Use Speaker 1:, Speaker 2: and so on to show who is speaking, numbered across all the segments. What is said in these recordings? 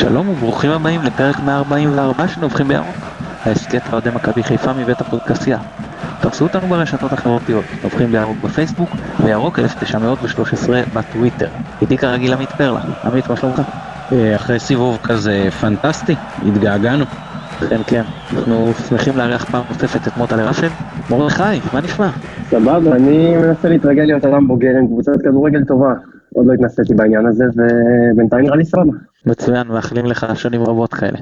Speaker 1: שלום וברוכים הבאים לפרק 144 של נובחים בירוק, ההסכת האוהדי מכבי חיפה מבית הפודקסייה. תפסו אותנו ברשתות החברתיות, נובחים בירוק בפייסבוק וירוק 1913 בטוויטר. איתי כרגיל עמית פרלה, עמית מה שלומך?
Speaker 2: אה, אחרי סיבוב כזה פנטסטי, התגעגענו.
Speaker 1: כן כן, אנחנו שמחים לארח פעם נוספת את מוטה לרפל. מרדכי, מה נשמע?
Speaker 3: סבבה, אני מנסה להתרגל להיות אדם בוגר עם קבוצת כדורגל טובה. עוד לא התנסיתי בעניין הזה, ובינתיים נראה לי סבבה.
Speaker 1: מצוין, מאחלים לך שנים רבות כאלה.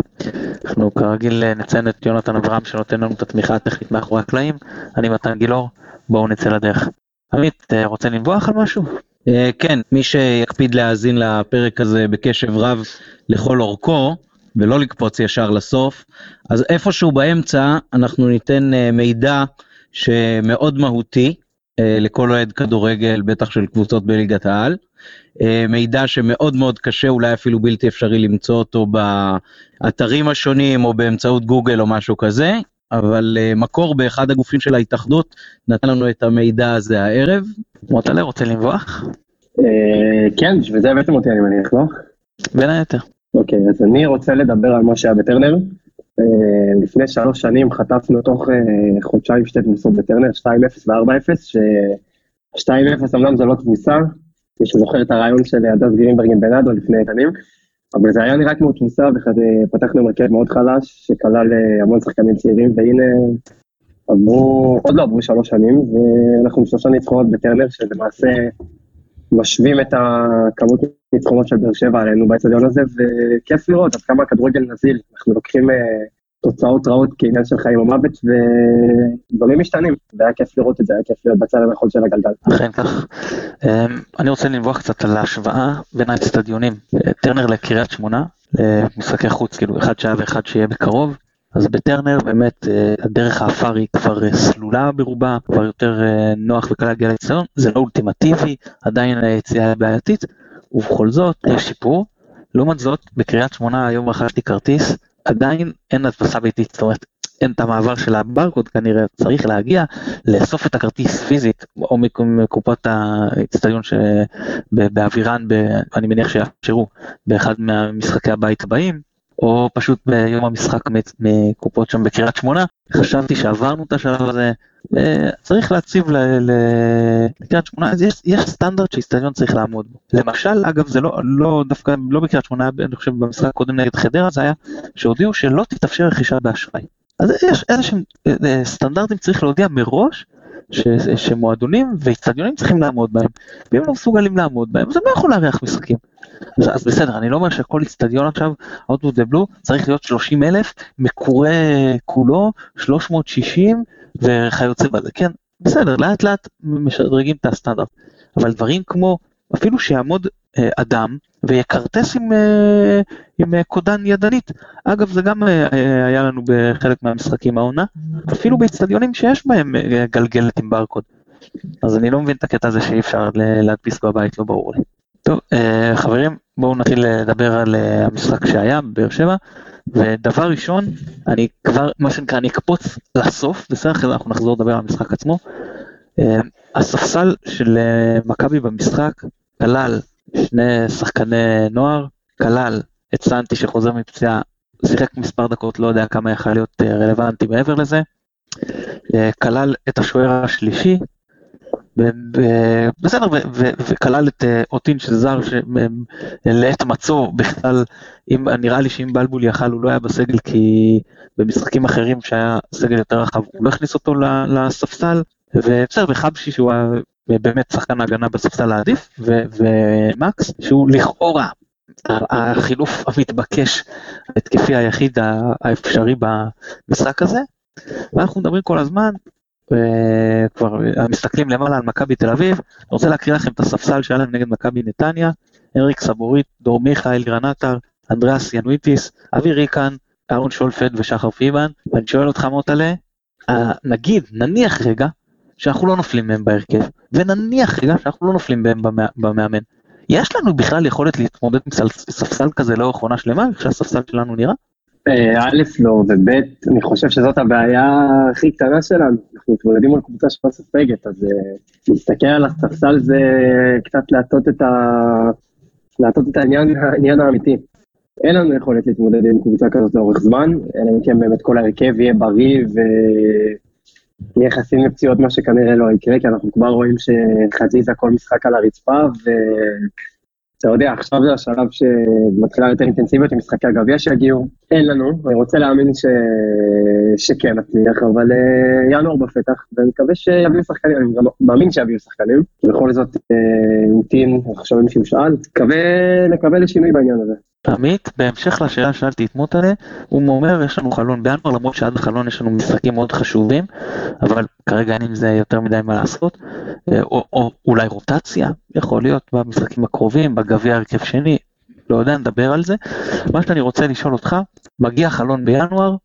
Speaker 1: אנחנו כרגיל אה, נציין את יונתן אברהם שנותן לנו את התמיכה הטכנית מאחורי הקלעים. אני מתן גילאור, בואו נצא לדרך. עמית, אה, רוצה לנבוח על משהו?
Speaker 2: אה, כן, מי שיקפיד להאזין לפרק הזה בקשב רב לכל אורכו, ולא לקפוץ ישר לסוף, אז איפשהו באמצע אנחנו ניתן מידע שמאוד מהותי לכל אוהד כדורגל, בטח של קבוצות בליגת העל. אה, מידע שמאוד מאוד קשה, אולי אפילו בלתי אפשרי למצוא אותו באתרים השונים או באמצעות גוגל או משהו כזה, אבל אה, מקור באחד הגופים של ההתאחדות נתן לנו את המידע הזה הערב.
Speaker 1: מוטלה, רוצה לנבוח?
Speaker 3: אה, כן, בשביל זה הבאתם אותי אני מניח, לא?
Speaker 1: בין היתר.
Speaker 3: אוקיי, אז אני רוצה לדבר על מה שהיה בטרנר. לפני שלוש שנים חטפנו תוך חודשיים שתי תבוסות בטרנר, 2-0 ו-4-0, ש-2-0 אמנם זו לא תבוסה, מי שזוכר את הרעיון של הדס גרינברג עם בנאדו לפני שנים, אבל זה היה נראה כמו תמוסה ופתחנו עם הרכב מאוד חלש, שכלל אה, המון שחקנים צעירים, והנה עברו, עוד לא עברו שלוש שנים, ואנחנו שלושה ניצחונות בטרנר, שלמעשה משווים את הכמות ניצחונות של באר שבע עלינו באצטדיון הזה, וכיף לראות עד כמה הכדורגל נזיל, אנחנו לוקחים אה, תוצאות רעות כעניין של חיים או מוות, ודברים משתנים, והיה כיף לראות את זה, היה כיף להיות בצד הנכון של הגלגל.
Speaker 1: אכן כך. אמ, אני רוצה לנבוח קצת על ההשוואה בין האצטדיונים, טרנר לקריית שמונה, למשחקי חוץ, כאילו אחד שעה ואחד שיהיה בקרוב. אז בטרנר באמת אה, הדרך האפר היא כבר אה, סלולה ברובה, כבר יותר אה, נוח וקל להגיע לאצטדיון, זה לא אולטימטיבי, עדיין היציאה בעייתית, ובכל זאת יש שיפור. לעומת זאת, בקריית שמונה היום רכשתי כרטיס, עדיין אין הדפסה ביתית, זאת אומרת, אין את המעבר של הברקוד כנראה, צריך להגיע, לאסוף את הכרטיס פיזית, או מקופת האצטדיון שבאווירן, אני מניח שיאפשרו באחד מהמשחקי הבית הבאים, או פשוט ביום המשחק מקופות שם בקריית שמונה. חשבתי שעברנו את השלב הזה, צריך להציב לקריית שמונה, אז יש, יש סטנדרט שאיצטדיון צריך לעמוד בו. למשל, אגב, זה לא, לא דווקא, לא בקריית שמונה, אני חושב במשחק הקודם נגד חדרה זה היה, שהודיעו שלא תתאפשר רכישה באשראי. אז יש איזה שהם אה, אה, סטנדרטים צריך להודיע מראש, שמועדונים ואיצטדיונים צריכים לעמוד בהם, ואם לא מסוגלים לעמוד בהם, אז הם לא יכולים לארח משחקים. אז, אז בסדר, אני לא אומר שכל איצטדיון עכשיו, of the blue, צריך להיות 30 אלף, מקורה כולו, 360 וכיוצא בזה, כן, בסדר, לאט לאט משדרגים את הסטנדרט, אבל דברים כמו, אפילו שיעמוד אדם ויכרטס עם, אה, עם אה, קודן ידנית. אגב, זה גם אה, היה לנו בחלק מהמשחקים העונה, אפילו באצטדיונים שיש בהם אה, גלגלת עם ברקוד. אז אני לא מבין את הקטע הזה שאי אפשר להדפיס בבית, לא ברור לי. טוב, אה, חברים, בואו נתחיל לדבר על אה, המשחק שהיה בבאר שבע. ודבר ראשון, אני כבר, מה שנקרא, אני אקפוץ לסוף, בסדר, אחרי זה אנחנו נחזור לדבר על המשחק עצמו. אה, הספסל של מכבי במשחק כלל שני שחקני נוער, כלל את סנטי שחוזר מפציעה, שיחק מספר דקות, לא יודע כמה יכול להיות רלוונטי מעבר לזה. כלל את השוער השלישי, בסדר, וכלל את אה, אותין שזה זר שלעת מצוא בכלל, נראה לי שאם בלבול יכל הוא לא היה בסגל כי במשחקים אחרים שהיה סגל יותר רחב הוא לא הכניס אותו לספסל, ובסדר, וחבשי שהוא באמת שחקן ההגנה בספסל העדיף, ומקס שהוא לכאורה החילוף המתבקש ההתקפי היחיד האפשרי במשחק הזה. ואנחנו מדברים כל הזמן כבר מסתכלים למעלה על מכבי תל אביב, אני רוצה להקריא לכם את הספסל שהיה להם נגד מכבי נתניה, אריק סבורית, דור מיכאל, עטר, אנדריאס ינוויטיס, אבי ריקן, אהרון שולפד ושחר פיבן, ואני שואל אותך מוטלה, נגיד, נניח רגע, שאנחנו לא נופלים מהם בהרכב, ונניח רגע שאנחנו לא נופלים בהם במאמן. יש לנו בכלל יכולת להתמודד עם ספסל כזה לאורך עונה שלמה, איך שהספסל שלנו נראה?
Speaker 3: אה, א', לא, וב', אני חושב שזאת הבעיה הכי קטנה שלנו. אנחנו מתמודדים על קבוצה שלא ספגת, אז אה, להסתכל על הספסל זה קצת להטות את, ה... להטות את העניין, העניין האמיתי. אין לנו יכולת להתמודד עם קבוצה כזאת לאורך זמן, אלא אם כן באמת כל ההרכב יהיה בריא ויהיה חסין לפציעות, מה שכנראה לא יקרה, כי אנחנו כבר רואים שחזיזה כל משחק על הרצפה, ו... אתה יודע, עכשיו זה השלב שמתחילה יותר אינטנסיביות עם משחקי הגביע שיגיעו. אין לנו, אני רוצה להאמין ש... שכן נצליח, אבל uh, ינואר בפתח, ואני מקווה שיביאו שחקנים, אני גם מאמין שיביאו שחקנים, בכל זאת המתין, uh, אנחנו שומעים שהוא שאל, מקווה לקבל לשינוי בעניין הזה.
Speaker 1: עמית, בהמשך לשאלה ששאלתי את מוטלה, הוא אומר יש לנו חלון בינואר, למרות שעד החלון יש לנו משחקים מאוד חשובים, אבל כרגע אין עם זה יותר מדי מה לעשות, או, או אולי רוטציה, יכול להיות במשחקים הקרובים, בגביע הרכב שני, לא יודע, נדבר על זה. מה שאני רוצה לשאול אותך, מגיע חלון בינואר,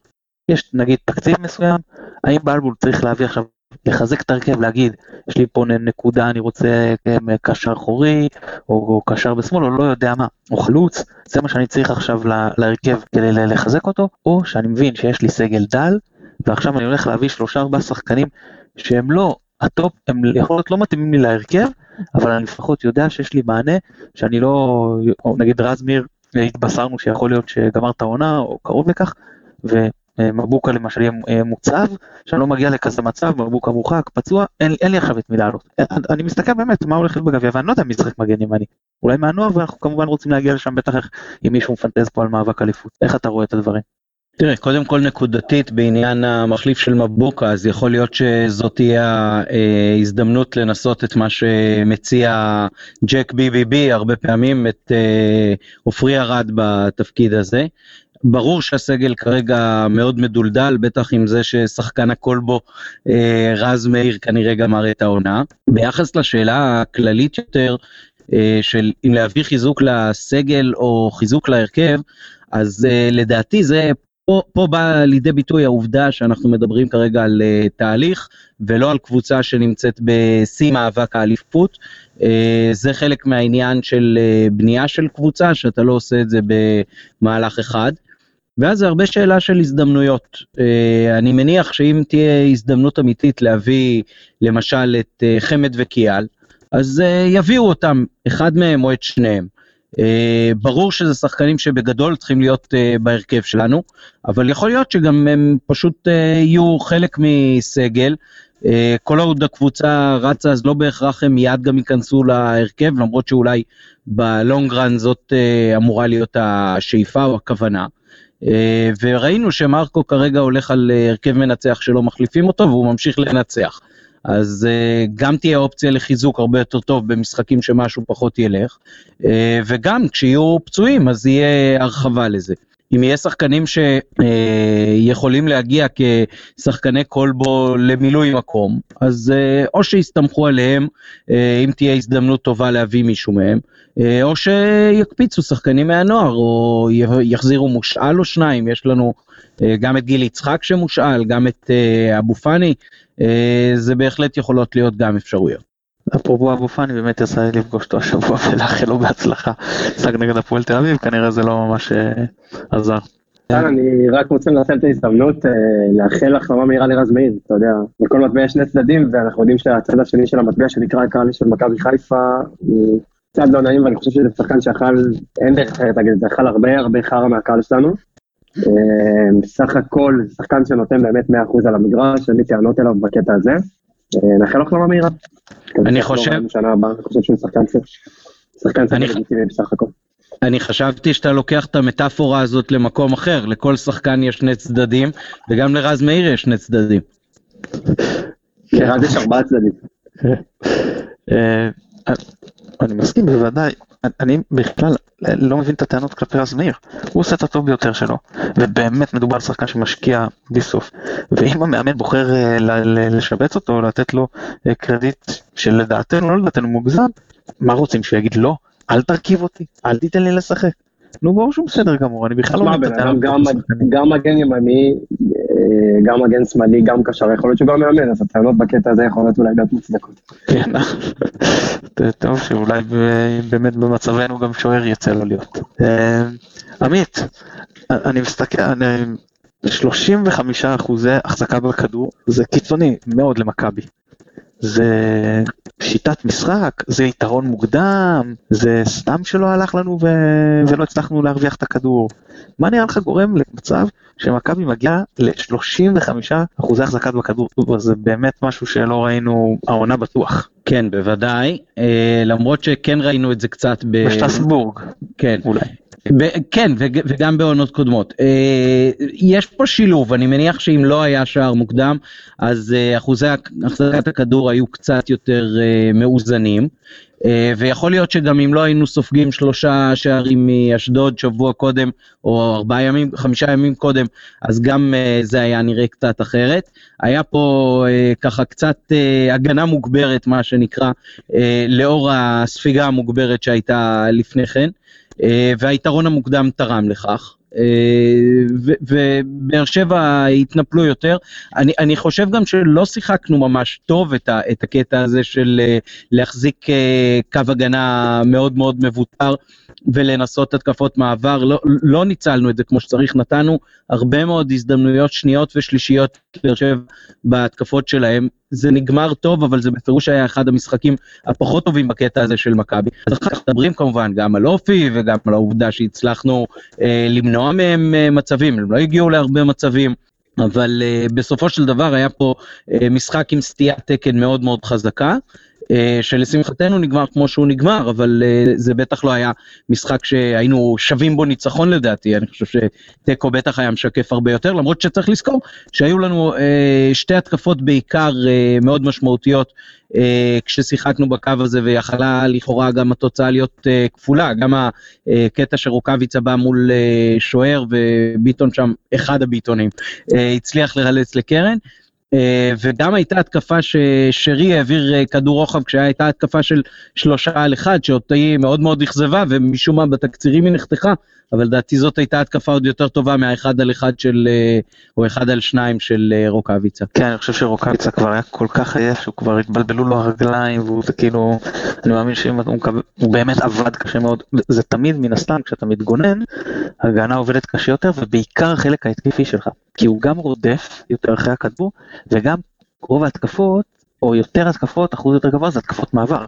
Speaker 1: יש נגיד תקציב מסוים, האם בלבול צריך להביא עכשיו לחזק את ההרכב, להגיד, יש לי פה נקודה, אני רוצה כן, קשר אחורי, או, קשר בשמאל, או לא יודע מה, או חלוץ, זה מה שאני צריך עכשיו להרכב כדי לחזק אותו, או שאני מבין שיש לי סגל דל, ועכשיו אני הולך להביא שלושה ארבעה שחקנים שהם לא ה top, הם יכול להיות לא מתאימים לי להרכב, אבל אני לפחות יודע שיש לי מענה, שאני לא, נגיד רז מאיר, התבשרנו שיכול להיות שגמר את העונה, או קרוב לכך, ו... מבוקה למשל יהיה מוצב, שאני לא מגיע לכזה מצב, מבוקה מורחק, פצוע, אין, אין לי עכשיו את מי לעלות. אני מסתכל באמת מה הולך להיות בגביע, ואני לא יודע מי ישחק מגן ימני. אולי מהנוער, ואנחנו כמובן רוצים להגיע לשם בטח אם מישהו מפנטז פה על מאבק אליפות. איך אתה רואה את הדברים?
Speaker 2: תראה, קודם כל נקודתית בעניין המחליף של מבוקה, אז יכול להיות שזאת תהיה ההזדמנות לנסות את מה שמציע ג'ק ביבי בי הרבה פעמים, את אה, עופרי ארד בתפקיד הזה. ברור שהסגל כרגע מאוד מדולדל, בטח עם זה ששחקן הכל בו אה, רז מאיר כנראה גמר את העונה. ביחס לשאלה הכללית יותר, אה, של אם להביא חיזוק לסגל או חיזוק להרכב, אז אה, לדעתי זה פה, פה בא לידי ביטוי העובדה שאנחנו מדברים כרגע על uh, תהליך ולא על קבוצה שנמצאת בשיא מאבק האליפות. Uh, זה חלק מהעניין של uh, בנייה של קבוצה, שאתה לא עושה את זה במהלך אחד. ואז זה הרבה שאלה של הזדמנויות. Uh, אני מניח שאם תהיה הזדמנות אמיתית להביא למשל את uh, חמד וקיאל, אז uh, יביאו אותם, אחד מהם או את שניהם. ברור שזה שחקנים שבגדול צריכים להיות בהרכב שלנו, אבל יכול להיות שגם הם פשוט יהיו חלק מסגל. כל עוד הקבוצה רצה אז לא בהכרח הם מיד גם ייכנסו להרכב, למרות שאולי בלונג רן זאת אמורה להיות השאיפה או הכוונה. Uh, וראינו שמרקו כרגע הולך על הרכב מנצח שלא מחליפים אותו והוא ממשיך לנצח. אז uh, גם תהיה אופציה לחיזוק הרבה יותר טוב במשחקים שמשהו פחות ילך, uh, וגם כשיהיו פצועים אז יהיה הרחבה לזה. אם יהיה שחקנים שיכולים להגיע כשחקני כלבו למילוי מקום, אז או שיסתמכו עליהם, אם תהיה הזדמנות טובה להביא מישהו מהם, או שיקפיצו שחקנים מהנוער, או יחזירו מושאל או שניים, יש לנו uh, גם את גיל יצחק שמושאל, גם את uh, אבו פאני. אה, זה בהחלט יכולות להיות גם אפשרויות.
Speaker 1: אפרופו אבו פאני באמת יצא לי לפגוש אותו השבוע ולאחל לו בהצלחה. משחק נגד הפועל תל אביב כנראה זה לא ממש אה, עזר.
Speaker 3: אני רק רוצה לנצל את ההזדמנות אה, לאחל החלמה מהירה לרז מאיר, אתה יודע, לכל מטבע יש שני צדדים ואנחנו יודעים שהצד השני של המטבע שנקרא הקהל של מכבי חיפה הוא צד לא נעים ואני חושב שזה שחקן שאכל, אין דרך אחרת להגיד את זה, אכל הרבה הרבה חרא מהקהל שלנו. אה, סך הכל שחקן שנותן באמת 100% על המגרש, אין לי טענות אליו בקטע הזה. אה, נאחל לו החלמה מהירה.
Speaker 2: אני חושב...
Speaker 3: אני חושב שהוא שחקן שחקן לגיטימי בסך הכל.
Speaker 2: אני חשבתי שאתה לוקח את המטאפורה הזאת למקום אחר, לכל שחקן יש שני צדדים, וגם לרז מאיר יש שני צדדים.
Speaker 3: לרז יש ארבעה צדדים.
Speaker 1: אני מסכים בוודאי, אני בכלל לא מבין את הטענות כלפי רז מאיר, הוא עושה את הטוב ביותר שלו, ובאמת מדובר על שחקן שמשקיע בלי סוף, ואם המאמן בוחר אה, לשבץ אותו, לתת לו אה, קרדיט שלדעתנו, לא לדעתנו מוגזם, מה רוצים שהוא יגיד לא, אל תרכיב אותי, אל תיתן לי לשחק. נו ברור שהוא בסדר גמור, אני בכלל לא מבין את הטענות.
Speaker 3: גם מגן ימני, גם מגן שמאלי, גם קשר, יכול להיות שהוא גם מאמן, אז הטענות בקטע הזה יכולות אולי להיות מוצדקות.
Speaker 1: טוב שאולי באמת במצבנו גם שוער יצא לו להיות. אה, עמית, אני מסתכל, 35 אחוזי החזקה בכדור, זה קיצוני מאוד למכבי. זה שיטת משחק, זה יתרון מוקדם, זה סתם שלא הלך לנו ו... ולא הצלחנו להרוויח את הכדור. מה נראה לך גורם למצב שמכבי מגיעה ל-35 אחוזי החזקת בכדור, זה באמת משהו שלא ראינו העונה בטוח.
Speaker 2: כן, בוודאי, אה, למרות שכן ראינו את זה קצת ב...
Speaker 1: בשטסבורג.
Speaker 2: כן.
Speaker 1: אולי.
Speaker 2: כן, וג- וגם בעונות קודמות. אה, יש פה שילוב, אני מניח שאם לא היה שער מוקדם, אז אה, אחוזי החזקת הכדור היו קצת יותר אה, מאוזנים. ויכול להיות שגם אם לא היינו סופגים שלושה שערים מאשדוד שבוע קודם, או ארבעה ימים, חמישה ימים קודם, אז גם זה היה נראה קצת אחרת. היה פה ככה קצת הגנה מוגברת, מה שנקרא, לאור הספיגה המוגברת שהייתה לפני כן. אה, והיתרון המוקדם תרם לכך. אה, ובאר שבע התנפלו יותר. אני, אני חושב גם שלא שיחקנו ממש טוב את, ה, את הקטע הזה של אה, להחזיק קו הגנה מאוד מאוד מבוטר ולנסות התקפות מעבר. לא, לא ניצלנו את זה כמו שצריך, נתנו הרבה מאוד הזדמנויות שניות ושלישיות לבאר שבע בהתקפות שלהם. זה נגמר טוב, אבל זה בפירוש היה אחד המשחקים הפחות טובים בקטע הזה של מכבי. אז אחר כך מדברים כמובן גם על אופי וגם על העובדה שהצלחנו אה, למנוע מהם אה, מצבים, הם לא הגיעו להרבה מצבים. אבל uh, בסופו של דבר היה פה uh, משחק עם סטיית תקן מאוד מאוד חזקה, שלשמחתנו נגמר כמו שהוא נגמר, אבל uh, זה בטח לא היה משחק שהיינו שווים בו ניצחון לדעתי, אני חושב שתיקו בטח היה משקף הרבה יותר, למרות שצריך לזכור שהיו לנו uh, שתי התקפות בעיקר מאוד משמעותיות כששיחקנו בקו הזה ויכלה לכאורה גם התוצאה להיות כפולה, גם הקטע שרוקאביצה בא מול שוער וביטון שם, אחד הביטונים, הצליח לרלץ לקרן. Uh, וגם הייתה התקפה ששרי העביר uh, כדור רוחב כשהייתה התקפה של שלושה על אחד שאותי מאוד מאוד אכזבה ומשום מה בתקצירים היא נחתכה אבל לדעתי זאת הייתה התקפה עוד יותר טובה מהאחד על אחד של uh, או אחד על שניים של רוקאביצה.
Speaker 1: כן, אני חושב שרוקאביצה כבר היה כל כך עייף שהוא כבר התבלבלו לו הרגליים והוא כאילו, אני מאמין שאם הוא מקבל, הוא באמת עבד קשה מאוד, זה תמיד מן הסתם כשאתה מתגונן, הגנה עובדת קשה יותר ובעיקר החלק ההתקפי שלך, כי הוא גם רודף יותר אחרי הכדור וגם רוב ההתקפות או יותר התקפות, אחוז יותר גבוה זה התקפות מעבר.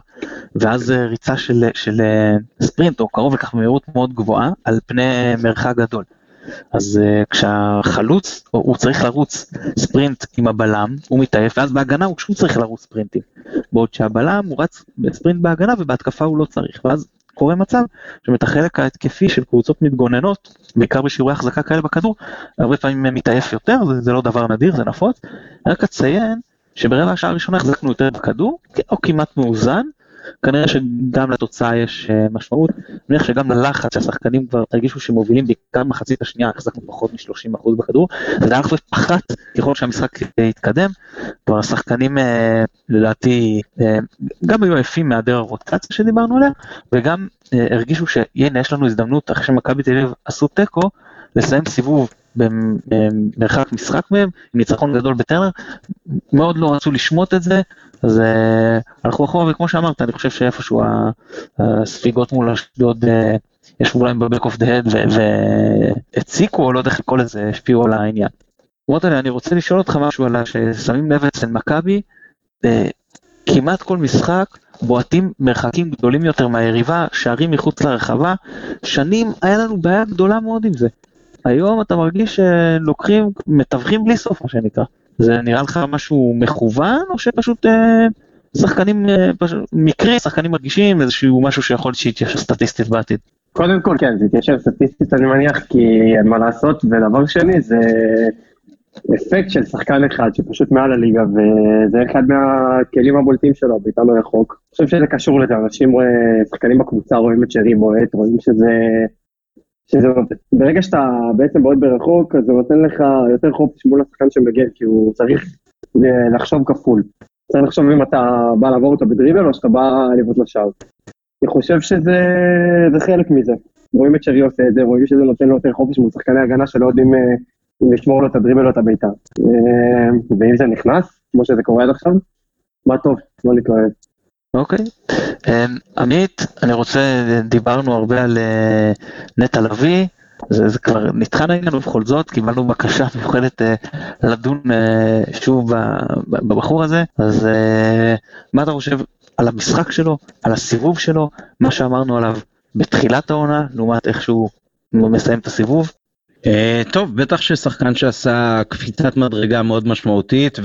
Speaker 1: ואז ריצה של, של אה, ספרינט או קרוב לכך במהירות מאוד גבוהה על פני מרחק גדול. אז uh, כשהחלוץ, או, הוא צריך לרוץ ספרינט עם הבלם, הוא מתעייף, ואז בהגנה הוא פשוט צריך לרוץ ספרינטים. בעוד שהבלם הוא רץ בספרינט בהגנה ובהתקפה הוא לא צריך, ואז קורה מצב שבאמת החלק ההתקפי של קבוצות מתגוננות, בעיקר בשיעורי החזקה כאלה בכדור, הרבה פעמים מתעייף יותר, זה, זה לא דבר נדיר, זה נפוץ. רק אציין שברבע השעה הראשונה החזקנו יותר בכדור, או כמעט מאוזן, כנראה שגם לתוצאה יש uh, משמעות, אני מניח שגם ללחץ שהשחקנים כבר הרגישו שמובילים בעיקר מחצית השנייה, החזקנו פחות מ-30% בכדור, וזה הלך ופחת ככל שהמשחק uh, התקדם, כבר השחקנים uh, לדעתי גם היו עייפים מהיעדר הרוטציה שדיברנו עליה, וגם הרגישו שהנה יש לנו הזדמנות אחרי שמכבי תל אביב עשו תיקו, לסיים סיבוב במרחק משחק מהם, עם ניצחון גדול בטרנר, מאוד לא רצו לשמוט את זה, אז הלכו אחורה, וכמו שאמרת, אני חושב שאיפשהו הספיגות מול אשדוד ישבו להם בבק אוף דה הד והציקו, או לא יודע איך לקרוא לזה, השפיעו על העניין. רוטלי, אני רוצה לשאול אותך משהו על ששמים לב אצל מכבי, כמעט כל משחק בועטים מרחקים גדולים יותר מהיריבה, שערים מחוץ לרחבה, שנים היה לנו בעיה גדולה מאוד עם זה. היום אתה מרגיש שלוקחים, מתווכים בלי סוף מה שנקרא. זה נראה לך משהו מכוון או שפשוט אה, שחקנים, אה, מקרי, שחקנים מרגישים איזשהו משהו שיכול להיות שיתיישר סטטיסטית בעתיד?
Speaker 3: קודם כל כן, זה יתיישר סטטיסטית אני מניח, כי אין מה לעשות, ודבר שני זה אפקט של שחקן אחד שפשוט מעל הליגה, וזה אחד מהכלים הבולטים שלו, בעיטה מרחוק. אני חושב שזה קשור לזה, אנשים, שחקנים בקבוצה רואים את שרי בועט, רואים שזה... שזה ברגע שאתה בעצם בועט ברחוק, אז זה נותן לך יותר חופש מול השחקן שמגן, כי הוא צריך לחשוב כפול. צריך לחשוב אם אתה בא לעבור אותו בדריבל או שאתה בא לבעוט לשער. אני חושב שזה חלק מזה. רואים את שרי עושה את זה, רואים שזה נותן לו יותר חופש מול שחקני הגנה שלא יודעים אם לשמור לו את הדריבל או את הביתה. ואם זה נכנס, כמו שזה קורה עד עכשיו, מה טוב, לא להתלהב.
Speaker 1: אוקיי. עמית, אני רוצה, דיברנו הרבה על נטע לביא, זה, זה כבר נטחן העניין ובכל זאת קיבלנו בקשה מיוחדת אה, לדון אה, שוב בבחור הזה, אז אה, מה אתה חושב על המשחק שלו, על הסיבוב שלו, מה שאמרנו עליו בתחילת העונה, לעומת איך שהוא מסיים את הסיבוב?
Speaker 2: Uh, טוב, בטח ששחקן שעשה קפיצת מדרגה מאוד משמעותית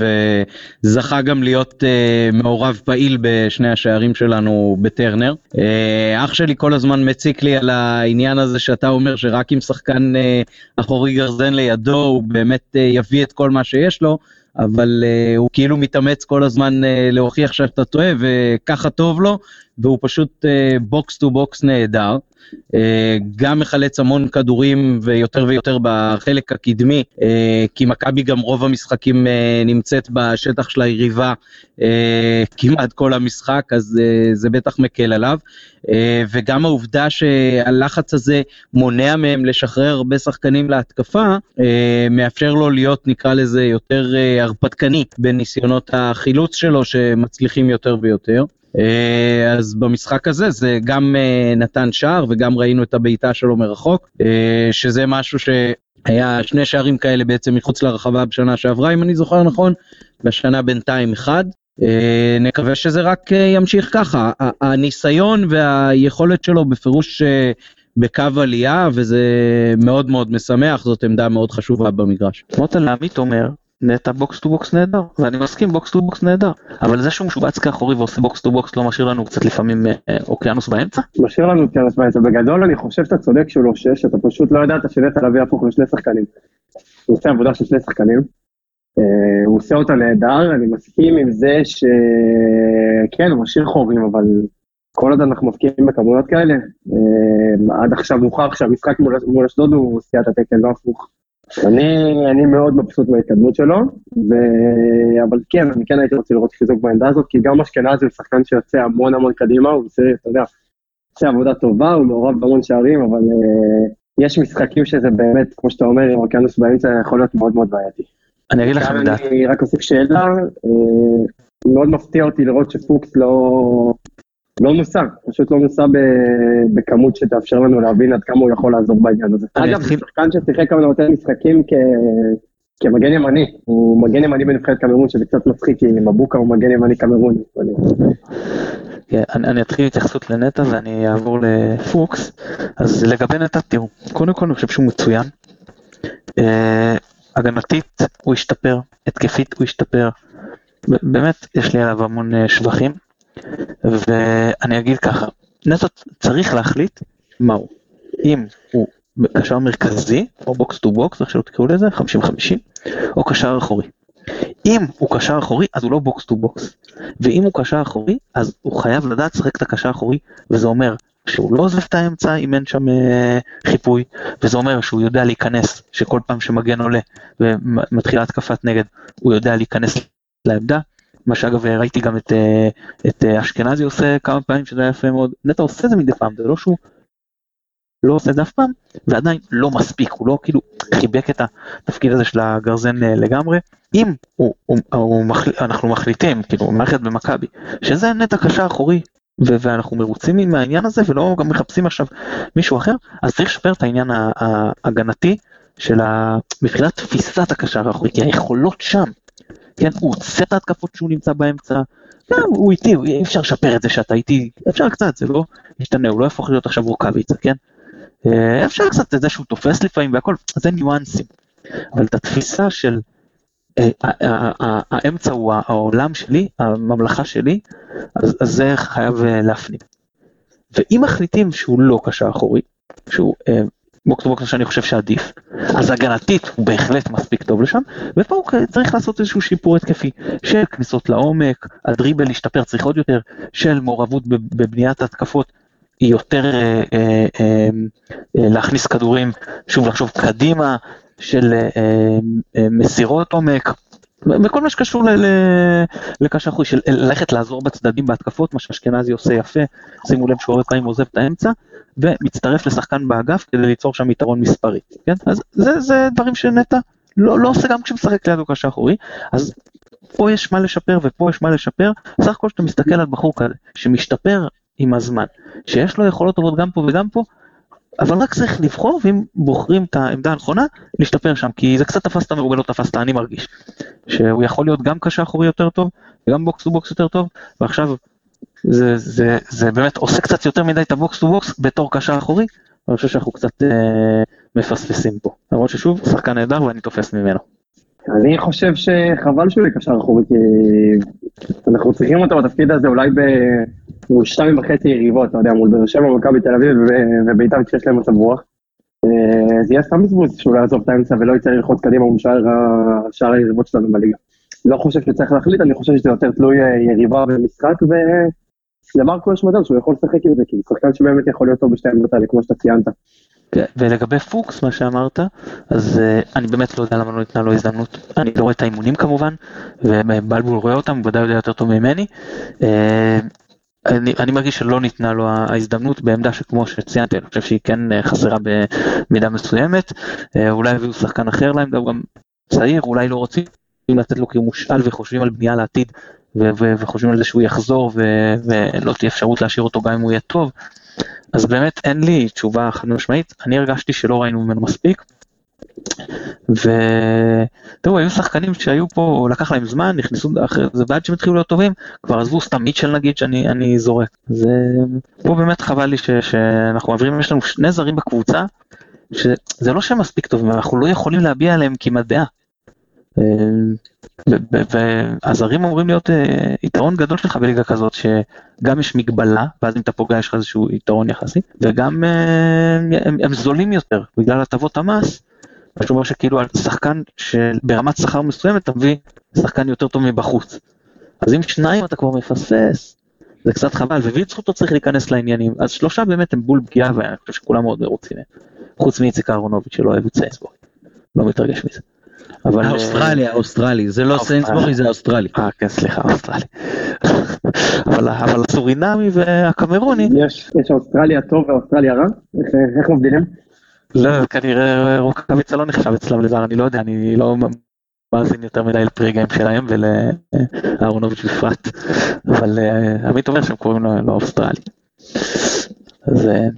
Speaker 2: וזכה גם להיות uh, מעורב פעיל בשני השערים שלנו בטרנר. Uh, אח שלי כל הזמן מציק לי על העניין הזה שאתה אומר שרק אם שחקן uh, אחורי גרזן לידו הוא באמת uh, יביא את כל מה שיש לו. אבל uh, הוא כאילו מתאמץ כל הזמן uh, להוכיח שאתה טועה וככה טוב לו, והוא פשוט box to box נהדר. Uh, גם מחלץ המון כדורים ויותר ויותר בחלק הקדמי, uh, כי מכבי גם רוב המשחקים uh, נמצאת בשטח של היריבה כמעט כל המשחק, אז זה בטח מקל עליו. וגם העובדה שהלחץ הזה מונע מהם לשחרר הרבה שחקנים להתקפה, מאפשר לו להיות נקרא לזה יותר הרפתקני בניסיונות החילוץ שלו שמצליחים יותר ויותר. אה, אז במשחק הזה זה גם אה, נתן שער וגם ראינו את הבעיטה שלו מרחוק, אה, שזה משהו שהיה שני שערים כאלה בעצם מחוץ לרחבה בשנה שעברה אם אני זוכר נכון, בשנה בינתיים אחד. נקווה שזה רק ימשיך ככה, הניסיון והיכולת שלו בפירוש בקו עלייה וזה מאוד מאוד משמח, זאת עמדה מאוד חשובה במגרש.
Speaker 1: מוטל עמית אומר נטע box to box נהדר, ואני מסכים box to box נהדר, אבל זה שהוא משובץ כאחורי ועושה box to box לא משאיר לנו קצת לפעמים אה, אוקיינוס באמצע?
Speaker 3: משאיר לנו אוקיינוס באמצע, בגדול אני חושב שאתה צודק שהוא לא שש, אתה פשוט לא ידעת שנטע לביא יהפוך לשני שחקנים. הוא עושה עבודה של שני שחקנים, אה, הוא עושה אותה נהדר, אני מסכים עם זה שכן, הוא משאיר חורים, אבל כל עוד אנחנו מפקיעים בכמויות כאלה, אה, עד עכשיו מוכח שהמשחק מול אשדוד הוא סטיית התקן, לא הפוך. אני, אני מאוד מבסוט מההתקדמות שלו, ו... אבל כן, אני כן הייתי רוצה לראות חיזוק בעמדה הזאת, כי גם אשכנזי הוא שחקן שיוצא המון המון קדימה, הוא עושה, אתה יודע, עושה עבודה טובה, הוא מעורב בהמון שערים, אבל uh, יש משחקים שזה באמת, כמו שאתה אומר, עם אוקיינוס באמצע יכול להיות מאוד מאוד בעייתי.
Speaker 1: אני אגיד לכם את דעתי.
Speaker 3: אני רק אוסיף שאלה, uh, מאוד מפתיע אותי לראות שפוקס לא, לא נוסע, פשוט לא נוסע בכמות שתאפשר לנו להבין עד כמה הוא יכול לעזור בעניין הזה. אגב, זה שחקן ששיחק כמה יותר משחקים כמגן ימני, הוא מגן ימני בנבחרת קמרון, שזה קצת מצחיק, כי מבוקה הוא מגן ימני קמרוני.
Speaker 1: כן, אני אתחיל התייחסות לנטע ואני אעבור לפוקס. אז לגבי נטע, תראו, קודם כל אני חושב שהוא מצוין. אה, הגנתית הוא השתפר, התקפית הוא השתפר. באמת, יש לי עליו המון אה, שבחים. ואני אגיד ככה, נטע צריך להחליט מהו. אם הוא קשר מרכזי, או box to box, איך שלא תקראו לזה, 50-50, או קשר אחורי. אם הוא קשר אחורי, אז הוא לא box to box. ואם הוא קשר אחורי, אז הוא חייב לדעת לשחק את הקשר האחורי, וזה אומר שהוא לא עוזב את האמצע אם אין שם אה, חיפוי, וזה אומר שהוא יודע להיכנס, שכל פעם שמגן עולה ומתחילה התקפת נגד, הוא יודע להיכנס לעמדה, מה שאגב ראיתי גם את, אה, את אה, אשכנזי עושה כמה פעמים שזה היה יפה מאוד, נטע עושה זה מדי פעם, זה לא שהוא לא עושה את זה אף פעם, ועדיין לא מספיק, הוא לא כאילו חיבק את התפקיד הזה של הגרזן אה, לגמרי. אם הוא, הוא, הוא מחל, אנחנו מחליטים, כאילו מערכת במכבי, שזה נטע קשה אחורי, ו- ואנחנו מרוצים מהעניין הזה ולא גם מחפשים עכשיו מישהו אחר, אז צריך לשפר את העניין ההגנתי של ה... מבחינת תפיסת הקשר האחורי, כי היכולות שם, כן, הוא עושה את ההתקפות שהוא נמצא באמצע, כן, הוא איטי, אי אפשר לשפר את זה שאתה איטי, אפשר קצת, זה לא ישתנה, הוא לא יהפוך להיות עכשיו רוקאביצה, כן? אה, אפשר קצת את זה שהוא תופס לפעמים והכל, זה ניואנסים. אבל את התפיסה של אה, האמצע הוא העולם שלי, הממלכה שלי, אז זה חייב אה, להפנים. ואם מחליטים שהוא לא קשר אחורי, שהוא box box שאני חושב שעדיף, אז הגנתית הוא בהחלט מספיק טוב לשם, ופה הוא צריך לעשות איזשהו שיפור התקפי, של כניסות לעומק, הדריבל להשתפר צריך עוד יותר, של מעורבות בבניית התקפות, יותר אה, אה, אה, להכניס כדורים, שוב לחשוב קדימה, של אה, אה, מסירות עומק, וכל מה שקשור לקשר אחורי, של ללכת לעזור בצדדים בהתקפות, מה שאשכנזי עושה יפה, שימו לב שהוא הרבה פעמים עוזב את האמצע, ומצטרף לשחקן באגף כדי ליצור שם יתרון מספרי, כן? אז זה, זה דברים שנטע לא, לא עושה גם כשמשחק לידו קשר אחורי, אז פה יש מה לשפר ופה יש מה לשפר, סך הכל כשאתה מסתכל על בחור כזה, שמשתפר עם הזמן, שיש לו יכולות טובות גם פה וגם פה, אבל רק צריך לבחור, ואם בוחרים את העמדה הנכונה, להשתפר שם, כי זה קצת תפסת מרובה לא תפסת, אני מרגיש. שהוא יכול להיות גם קשר אחורי יותר טוב, וגם box to box יותר טוב, ועכשיו זה, זה, זה באמת עושה קצת יותר מדי את ה box to box בתור קשר אחורי, אני חושב שאנחנו קצת אה, מפספסים פה. למרות ששוב, שחקן נהדר ואני תופס ממנו.
Speaker 3: אני חושב שחבל שהוא יהיה קשר אחורי, כי אנחנו צריכים אותו בתפקיד הזה אולי ב... הוא שתיים וחצי יריבות, אתה יודע, מול באר שבע, מכבי תל אביב ובית"ר כשיש להם מצב רוח. אה, זה יהיה סתם בזבוז שהוא לא יעזוב את האמצע ולא יצא ללחוץ קדימה מול שאר היריבות שלנו בליגה. לא חושב שצריך להחליט, אני חושב שזה יותר תלוי אה, יריבה במשחק, ולמרקו יש מזל שהוא יכול לשחק עם זה, כי זה שחקן שבאמת יכול להיות טוב בשתי עמדות האלה, כמו שאתה ציינת.
Speaker 1: ולגבי פוקס, מה שאמרת, אז uh, אני באמת לא יודע למה לא ניתנה לו הזדמנות. אני לא רואה את האימונים כמובן, ובלבול רואה אותם, הוא ודאי יודע יותר טוב ממני. Uh, אני, אני מרגיש שלא ניתנה לו ההזדמנות בעמדה שכמו שציינתי, אני חושב שהיא כן אה, חסרה במידה מסוימת, אולי הביאו שחקן אחר לעמדה, הוא גם צעיר, אולי לא רוצים לתת לו כי הוא מושאל וחושבים על בנייה לעתיד, וחושבים על זה שהוא יחזור ולא תהיה אפשרות להשאיר אותו גם אם הוא יהיה טוב. אז באמת אין לי תשובה חד משמעית, אני הרגשתי שלא ראינו ממנו מספיק. ותראו, היו שחקנים שהיו פה, לקח להם זמן, נכנסו אחרי זה, ועד שהם התחילו להיות טובים, כבר עזבו סתם מיטשל נגיד שאני זורק. זה, פה באמת חבל לי ש, שאנחנו מעבירים, יש לנו שני זרים בקבוצה, שזה לא שהם מספיק טובים, אנחנו לא יכולים להביע עליהם כמעט דעה. והזרים אמורים להיות אה, יתרון גדול שלך בליגה כזאת שגם יש מגבלה ואז אם אתה פוגע יש לך איזשהו יתרון יחסי וגם אה, הם, זולים יותר בגלל הטבות המס. משהו אומר שכאילו שחקן שברמת שכר מסוימת אתה מביא שחקן יותר טוב מבחוץ. אז אם שניים אתה כבר מפספס זה קצת חבל ווילצחוטו צריך להיכנס לעניינים אז שלושה באמת הם בול פגיעה ואני חושב שכולם מאוד מרוצים חוץ מאיציק אהרונוביץ' שלא אוהב את סיינסבורג. לא מתרגש מזה.
Speaker 2: אבל... האוסטרלי, אה, האוסטרלי, זה לא סיינסבורי, זה האוסטרלי.
Speaker 1: אה, כן, סליחה, האוסטרלי. אבל הסורינמי והקמרוני...
Speaker 3: יש האוסטרלי הטוב והאוסטרלי הרע? איך מבדילים?
Speaker 1: לא, כנראה רוקאביצה לא נחשב אצלם לזר, אני לא יודע, אני לא מאזין יותר מדי ל pre-game ים שלהם ולאהרונוביץ' בפרט, אבל אה, עמית אומר שהם קוראים לו האוסטרלי. אז אה,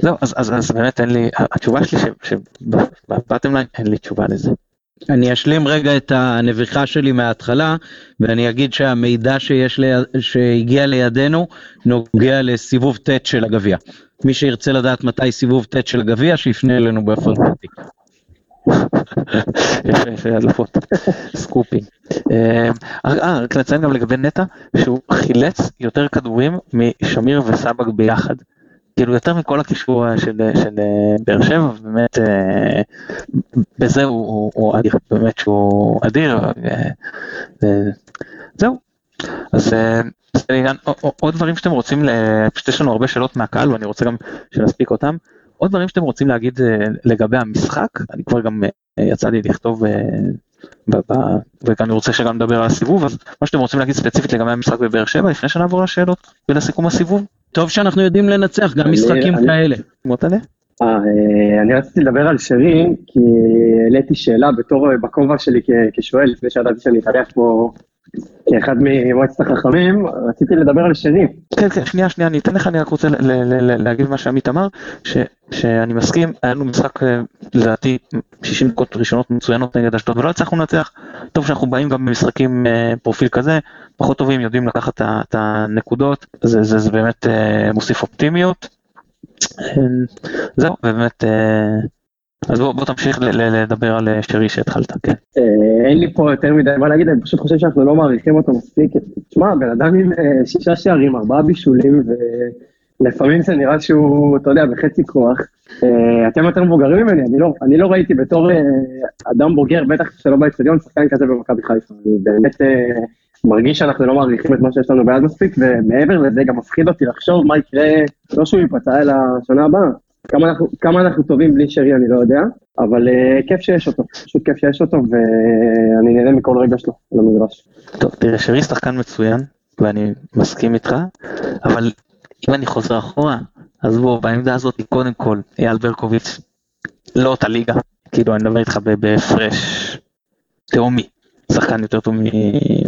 Speaker 1: זהו, אז באמת אין לי, התשובה שלי ש bottom line אין לי תשובה לזה.
Speaker 2: אני אשלים רגע את הנביחה שלי מההתחלה, ואני אגיד שהמידע שיש לי, שהגיע לידינו נוגע לסיבוב ט' של הגביע. מי שירצה לדעת מתי סיבוב ט' של הגביע, שיפנה אלינו באופן פרטי.
Speaker 1: יפה, יפה, הדלפות, סקופים. אה, אה, רק נציין גם לגבי נטע, שהוא חילץ יותר כדורים משמיר וסבג ביחד. כאילו יותר מכל הקישור של, של באר שבע, באמת אה, בזה הוא, הוא, הוא אדיר, באמת שהוא אדיר. אה, זהו. אז אה, עוד דברים שאתם רוצים, פשוט יש לנו הרבה שאלות מהקהל ואני רוצה גם שנספיק אותם. עוד דברים שאתם רוצים להגיד לגבי המשחק, אני כבר גם יצא לי לכתוב ואני רוצה שגם נדבר על הסיבוב, אז מה שאתם רוצים להגיד ספציפית לגבי המשחק בבאר שבע לפני שנעבור לשאלות ולסיכום הסיבוב?
Speaker 2: טוב שאנחנו יודעים לנצח גם משחקים כאלה.
Speaker 3: אה, אה, אני רציתי לדבר על שרי, כי העליתי שאלה בתור אה, בכובע שלי כשואל, לפני שידעתי שאני אתארח פה כאחד ממועצת החכמים, רציתי לדבר על שני.
Speaker 1: כן, כן, שנייה, שנייה, אני אתן לך, אני רק רוצה להגיב מה שעמית אמר, שאני מסכים, היה לנו משחק לדעתי 60 דקות ראשונות מצוינות נגד אשדוד ולא הצלחנו לנצח, טוב שאנחנו באים גם במשחקים פרופיל כזה, פחות טובים יודעים לקחת את הנקודות, זה, באמת מוסיף אופטימיות. זהו, באמת אז בוא, בוא תמשיך לדבר על אה, שרי שהתחלת, כן.
Speaker 3: אה, אין לי פה יותר מדי מה להגיד, אני פשוט חושב שאנחנו לא מעריכים אותו מספיק. תשמע, בן אדם עם אה, שישה שערים, ארבעה בישולים, ולפעמים זה נראה שהוא, אתה יודע, בחצי כוח. אתם יותר מבוגרים ממני, אני לא, אני לא ראיתי בתור אדם בוגר, בטח שלא באצטדיון, שחקן כזה במכבי חיפה. אני באמת מרגיש שאנחנו לא מעריכים את מה שיש לנו ביד מספיק, ומעבר לזה גם מפחיד אותי לחשוב מה יקרה, לא שהוא ייפצע אלא שנה הבאה. כמה אנחנו, טובים בלי שרי אני לא יודע, אבל uh, כיף שיש אותו, פשוט כיף שיש אותו ואני נהנה מכל רגע שלו על המגרש.
Speaker 1: טוב, תראה, שרי שחקן מצוין, ואני מסכים איתך, אבל אם אני חוזר אחורה, אז בוא, בעמדה הזאת קודם כל, אייל ברקוביץ', לא אותה ליגה, כאילו אני מדבר איתך בהפרש תהומי, שחקן יותר טוב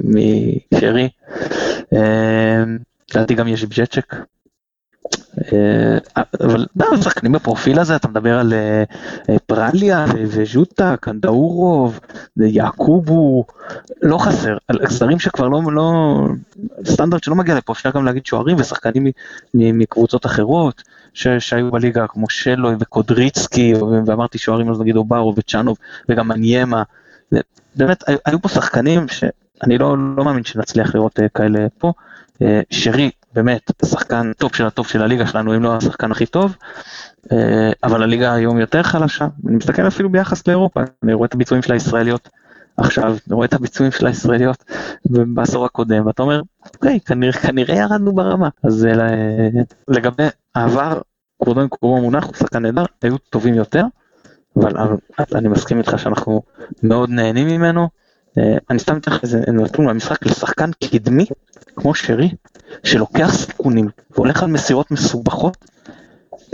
Speaker 1: משרי. אה, לדעתי גם יש בג'צ'ק, אה, אבל לא, שחקנים בפרופיל הזה, אתה מדבר על אה, אה, פרליה וז'וטה, קנדאורוב, יעקובו, לא חסר, על זרים שכבר לא, לא, סטנדרט שלא מגיע לפה, אפשר גם להגיד שוערים ושחקנים מקבוצות אחרות שהיו בליגה, כמו שלוי וקודריצקי, ואמרתי שוערים, אז נגיד אוברו וצ'אנוב וגם אניימה, באמת היו פה שחקנים שאני לא, לא מאמין שנצליח לראות כאלה פה. שרי באמת שחקן טופ של הטופ של הליגה שלנו, אם לא השחקן הכי טוב, אה, אבל הליגה היום יותר חלשה, אני מסתכל אפילו ביחס לאירופה, אני רואה את הביצועים של הישראליות עכשיו, אני רואה את הביצועים של הישראליות בעשור הקודם, ואתה אומר, אוקיי, כנראה, כנראה ירדנו ברמה. אז אה, לגבי העבר, כבודו עם קרובו מונח, הוא שחקן נהדר, היו טובים יותר, אבל אני מסכים איתך שאנחנו מאוד נהנים ממנו. אה, אני סתם אתן לך איזה נתון במשחק לשחקן קדמי כמו שרי, שלוקח סיכונים והולך על מסירות מסובכות,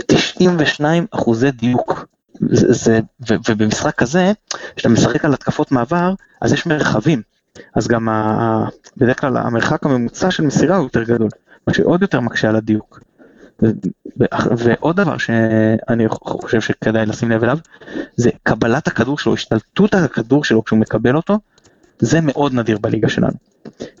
Speaker 1: 92 אחוזי דיוק. זה, זה, ו, ובמשחק כזה, כשאתה משחק על התקפות מעבר, אז יש מרחבים. אז גם ה, בדרך כלל המרחק הממוצע של מסירה הוא יותר גדול, מה שעוד יותר מקשה על הדיוק. ו, ועוד דבר שאני חושב שכדאי לשים לב אליו, זה קבלת הכדור שלו, השתלטות על הכדור שלו כשהוא מקבל אותו, זה מאוד נדיר בליגה שלנו.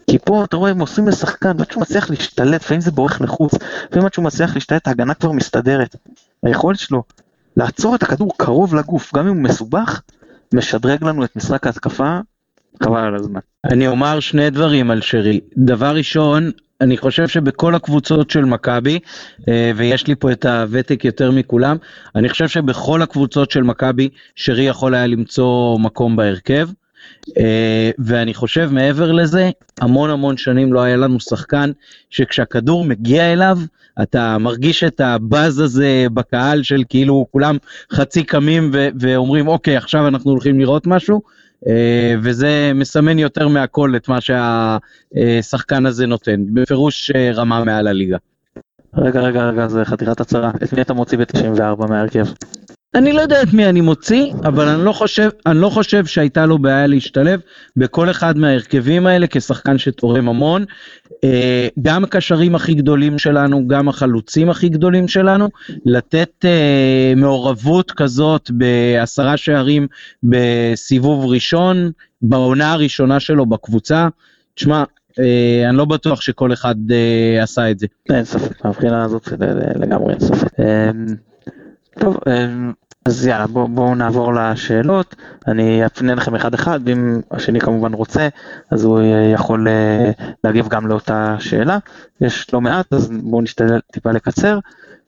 Speaker 1: כי פה אתה רואה הם עושים לשחקן ועד שהוא מצליח להשתלט, לפעמים זה בורח לחוץ, לפעמים עד שהוא מצליח להשתלט ההגנה כבר מסתדרת. היכולת שלו לעצור את הכדור קרוב לגוף, גם אם הוא מסובך, משדרג לנו את משחק ההתקפה, חבל על הזמן.
Speaker 2: אני אומר שני דברים על שרי. דבר ראשון, אני חושב שבכל הקבוצות של מכבי, אה, ויש לי פה את הוותק יותר מכולם, אני חושב שבכל הקבוצות של מכבי, שרי יכול היה למצוא מקום בהרכב. אה, ואני חושב מעבר לזה, המון המון שנים לא היה לנו שחקן שכשהכדור מגיע אליו, אתה מרגיש את הבאז הזה בקהל של כאילו כולם חצי קמים ו- ואומרים אוקיי עכשיו אנחנו הולכים לראות משהו, אה, וזה מסמן יותר מהכל את מה שהשחקן הזה נותן, בפירוש אה, רמה מעל הליגה.
Speaker 1: רגע רגע רגע זה חתיכת הצהרה, את מי אתה מוציא ב-94 מהרכב?
Speaker 2: אני לא יודע את מי אני מוציא, אבל אני לא חושב, אני לא חושב שהייתה לו בעיה להשתלב בכל אחד מההרכבים האלה כשחקן שתורם המון. אה, גם הקשרים הכי גדולים שלנו, גם החלוצים הכי גדולים שלנו, לתת אה, מעורבות כזאת בעשרה שערים בסיבוב ראשון, בעונה הראשונה שלו בקבוצה. תשמע, אה, אני לא בטוח שכל אחד עשה את זה.
Speaker 1: אין ספק, מהבחינה הזאת לגמרי אין ספק. טוב, אז יאללה, בואו בוא נעבור לשאלות, אני אפנה לכם אחד אחד, ואם השני כמובן רוצה, אז הוא יכול אה, להגיב גם לאותה שאלה. יש לא מעט, אז בואו נשתדל טיפה לקצר.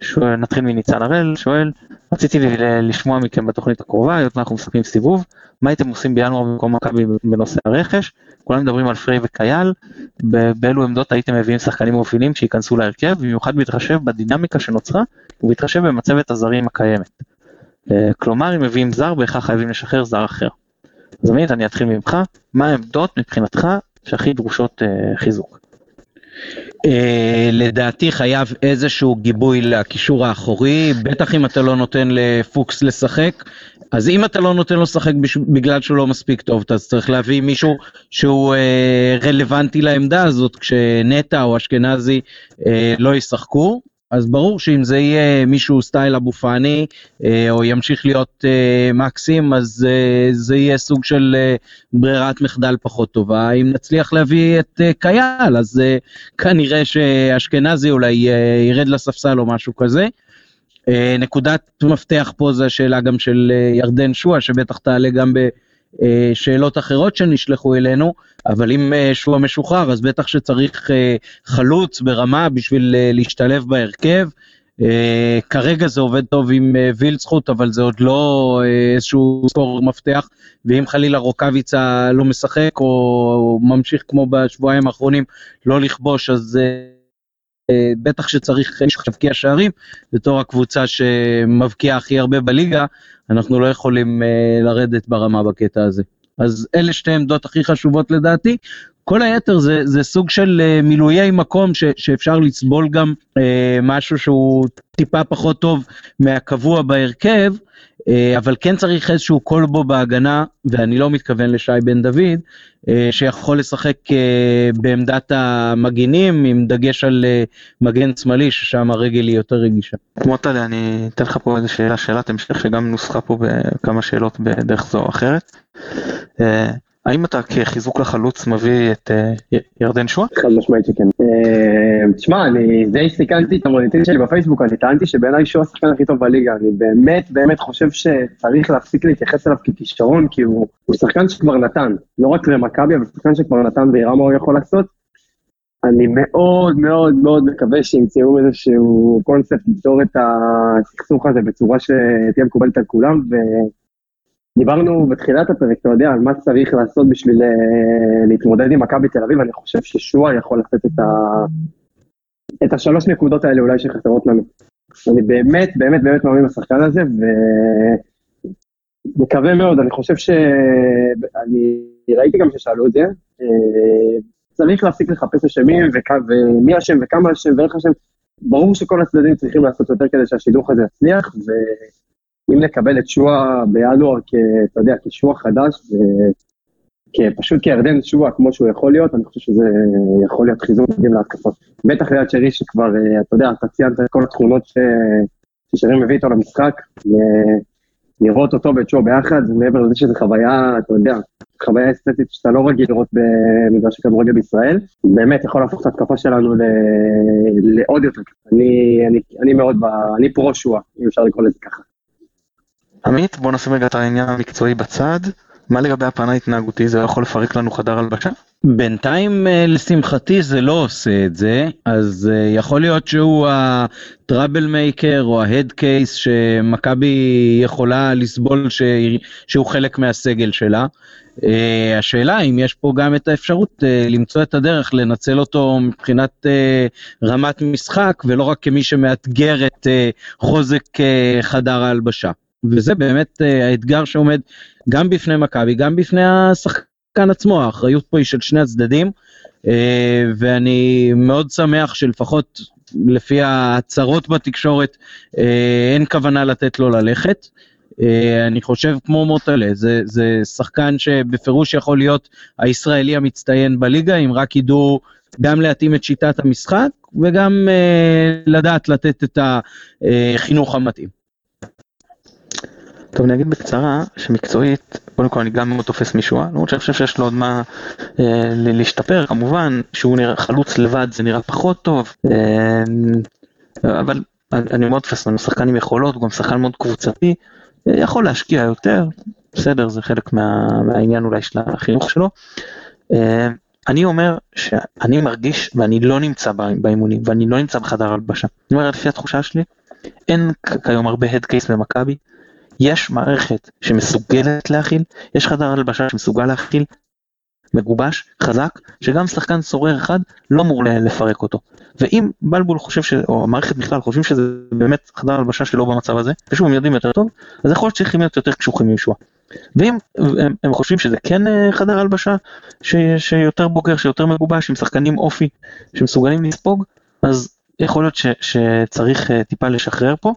Speaker 1: שואל, נתחיל מניצן הראל, שואל, רציתי לשמוע מכם בתוכנית הקרובה, היות ואנחנו מסתכלים סיבוב, מה הייתם עושים בינואר במקום מכבי בנושא הרכש? כולם מדברים על פריי וקייל, באילו עמדות הייתם מביאים שחקנים מובילים שייכנסו להרכב, במיוחד בהתחשב בדינמיקה שנוצרה ובהתחשב במצבת הזרים הקיימת. אה, כלומר, אם מביאים זר, בהכרח חייבים לשחרר זר אחר. אז עמית, אני אתחיל ממך, מה העמדות מבחינתך שהכי דרושות uh, חיזוק?
Speaker 2: Uh, לדעתי חייב איזשהו גיבוי לקישור האחורי, בטח אם אתה לא נותן לפוקס לשחק. אז אם אתה לא נותן לו לשחק בגלל שהוא לא מספיק טוב, אז צריך להביא מישהו שהוא uh, רלוונטי לעמדה הזאת, כשנטע או אשכנזי uh, לא ישחקו. אז ברור שאם זה יהיה מישהו סטייל אבו פאני, אה, או ימשיך להיות אה, מקסים, אז אה, זה יהיה סוג של ברירת מחדל פחות טובה. אם נצליח להביא את קייל, אז כנראה שאשכנזי אולי ירד לספסל או משהו כזה. נקודת מפתח פה זה השאלה גם של ירדן שואה, שבטח תעלה גם ב... אה, שאלות אחרות שנשלחו אלינו, אבל אם אה, שועה משוחרר אז בטח שצריך אה, חלוץ ברמה בשביל להשתלב בהרכב. כרגע זה עובד טוב עם וילצחוט, אבל זה עוד לא איזשהו סקור מפתח, ואם חלילה רוקאביצה לא משחק או ממשיך כמו בשבועיים האחרונים לא לכבוש, אז בטח שצריך להבקיע שערים, בתור הקבוצה שמבקיעה הכי הרבה בליגה, אנחנו לא יכולים uh, לרדת ברמה בקטע הזה. אז אלה שתי עמדות הכי חשובות לדעתי. כל היתר זה, זה סוג של uh, מילויי מקום ש, שאפשר לסבול גם uh, משהו שהוא טיפה פחות טוב מהקבוע בהרכב, אה, אבל כן צריך איזשהו קולבו בהגנה, ואני לא מתכוון לשי בן דוד, אה, שיכול לשחק אה, בעמדת המגינים, עם דגש על מגן שמאלי, ששם הרגל היא יותר רגישה.
Speaker 1: מוטלה, אני אתן לך פה איזה שאלה, שאלת המשך, שגם נוסחה פה בכמה שאלות בדרך זו או אחרת. האם אתה כחיזוק לחלוץ מביא את uh, ירדן שואה?
Speaker 3: חד משמעית שכן. תשמע, אני די סיכנתי את המוניטין שלי בפייסבוק, אני טענתי שבעיניי שואה השחקן הכי טוב בליגה, אני באמת באמת חושב שצריך להפסיק להתייחס אליו ככישרון, כי הוא, שחקן שכבר נתן, לא רק למכבי, אבל שחקן שכבר נתן ויראה מה הוא יכול לעשות. אני מאוד מאוד מאוד מקווה שימצאו איזשהו קונספט לפתור את הסכסוך הזה בצורה שתהיה מקובלת על כולם. דיברנו בתחילת הפרק, אתה יודע, על מה צריך לעשות בשביל uh, להתמודד עם מכבי תל אביב, אני חושב ששועה יכול לתת את, ה... את השלוש נקודות האלה אולי שחסרות לנו. אני באמת, באמת, באמת מאמין בשחקן הזה, ומקווה מאוד, אני חושב ש... אני ראיתי גם ששאלו את זה, uh, צריך להפסיק לחפש אשמים, וכ... ומי אשם וכמה אשם ואיך אשם. ברור שכל הצדדים צריכים לעשות יותר כדי שהשידוך הזה יצליח, ו... אם נקבל את שואה בינואר, אתה יודע, כשוע חדש, פשוט כירדן שואה כמו שהוא יכול להיות, אני חושב שזה יכול להיות חיזוק מדהים להתקפות. בטח ליד שרי שכבר, אה, אתה יודע, אתה ציינת את כל התכונות ששרי מביא איתו למשחק, לראות אותו ואת שואה ביחד, מעבר לזה שזו חוויה, אתה יודע, חוויה אסתטית שאתה לא רגיל לראות במגרש הכדורגל בישראל, באמת יכול להפוך את ההתקפה שלנו לעוד יותר. אני, אני, אני מאוד, אני פרו שואה, אם אפשר לקרוא לזה ככה.
Speaker 1: עמית, בוא נשים רגע את העניין המקצועי בצד. מה לגבי הפן ההתנהגותי, זה יכול לפרק לנו חדר הלבשה?
Speaker 2: בינתיים אה, לשמחתי זה לא עושה את זה, אז אה, יכול להיות שהוא הטראבל מייקר או ההד קייס שמכבי יכולה לסבול ש... שהוא חלק מהסגל שלה. Uh, השאלה אם יש פה גם את האפשרות למצוא את הדרך לנצל אותו מבחינת רמת משחק ולא רק כמי שמאתגר את חוזק חדר ההלבשה. וזה באמת אה, האתגר שעומד גם בפני מכבי, גם בפני השחקן עצמו, האחריות פה היא של שני הצדדים, אה, ואני מאוד שמח שלפחות לפי ההצהרות בתקשורת אה, אין כוונה לתת לו ללכת. אני חושב כמו מוטלה, זה, זה שחקן שבפירוש יכול להיות הישראלי המצטיין בליגה, אם רק ידעו גם להתאים את שיטת המשחק וגם לדעת לתת את החינוך המתאים.
Speaker 1: טוב, אני אגיד בקצרה שמקצועית, קודם כל אני גם מאוד תופס משואה, למרות שאני חושב שיש לו עוד מה אה, להשתפר, כמובן שהוא נראה חלוץ לבד זה נראה פחות טוב, אה, אבל אני מאוד תופס ממנו שחקן עם יכולות, הוא גם שחקן מאוד קבוצתי, אה, יכול להשקיע יותר, בסדר, זה חלק מה, מהעניין אולי של החינוך שלו. אה, אני אומר שאני מרגיש ואני לא נמצא באימונים ואני לא נמצא בחדר הלבשה. אני אומר לפי התחושה שלי, אין כיום הרבה הדקייס במכבי. יש מערכת שמסוגלת להכיל, יש חדר הלבשה שמסוגל להכיל, מגובש, חזק, שגם שחקן סורר אחד לא אמור לפרק אותו. ואם בלבול חושב, ש... או המערכת בכלל חושבים שזה באמת חדר הלבשה שלא במצב הזה, ושוב הם יודעים יותר טוב, אז יכול להיות שצריכים להיות יותר קשוחים מישוע. ואם הם, הם חושבים שזה כן אה, חדר הלבשה, ש... שיותר בוגר, שיותר מגובש, עם שחקנים אופי, שמסוגלים לספוג, אז יכול להיות ש... שצריך אה, טיפה לשחרר פה.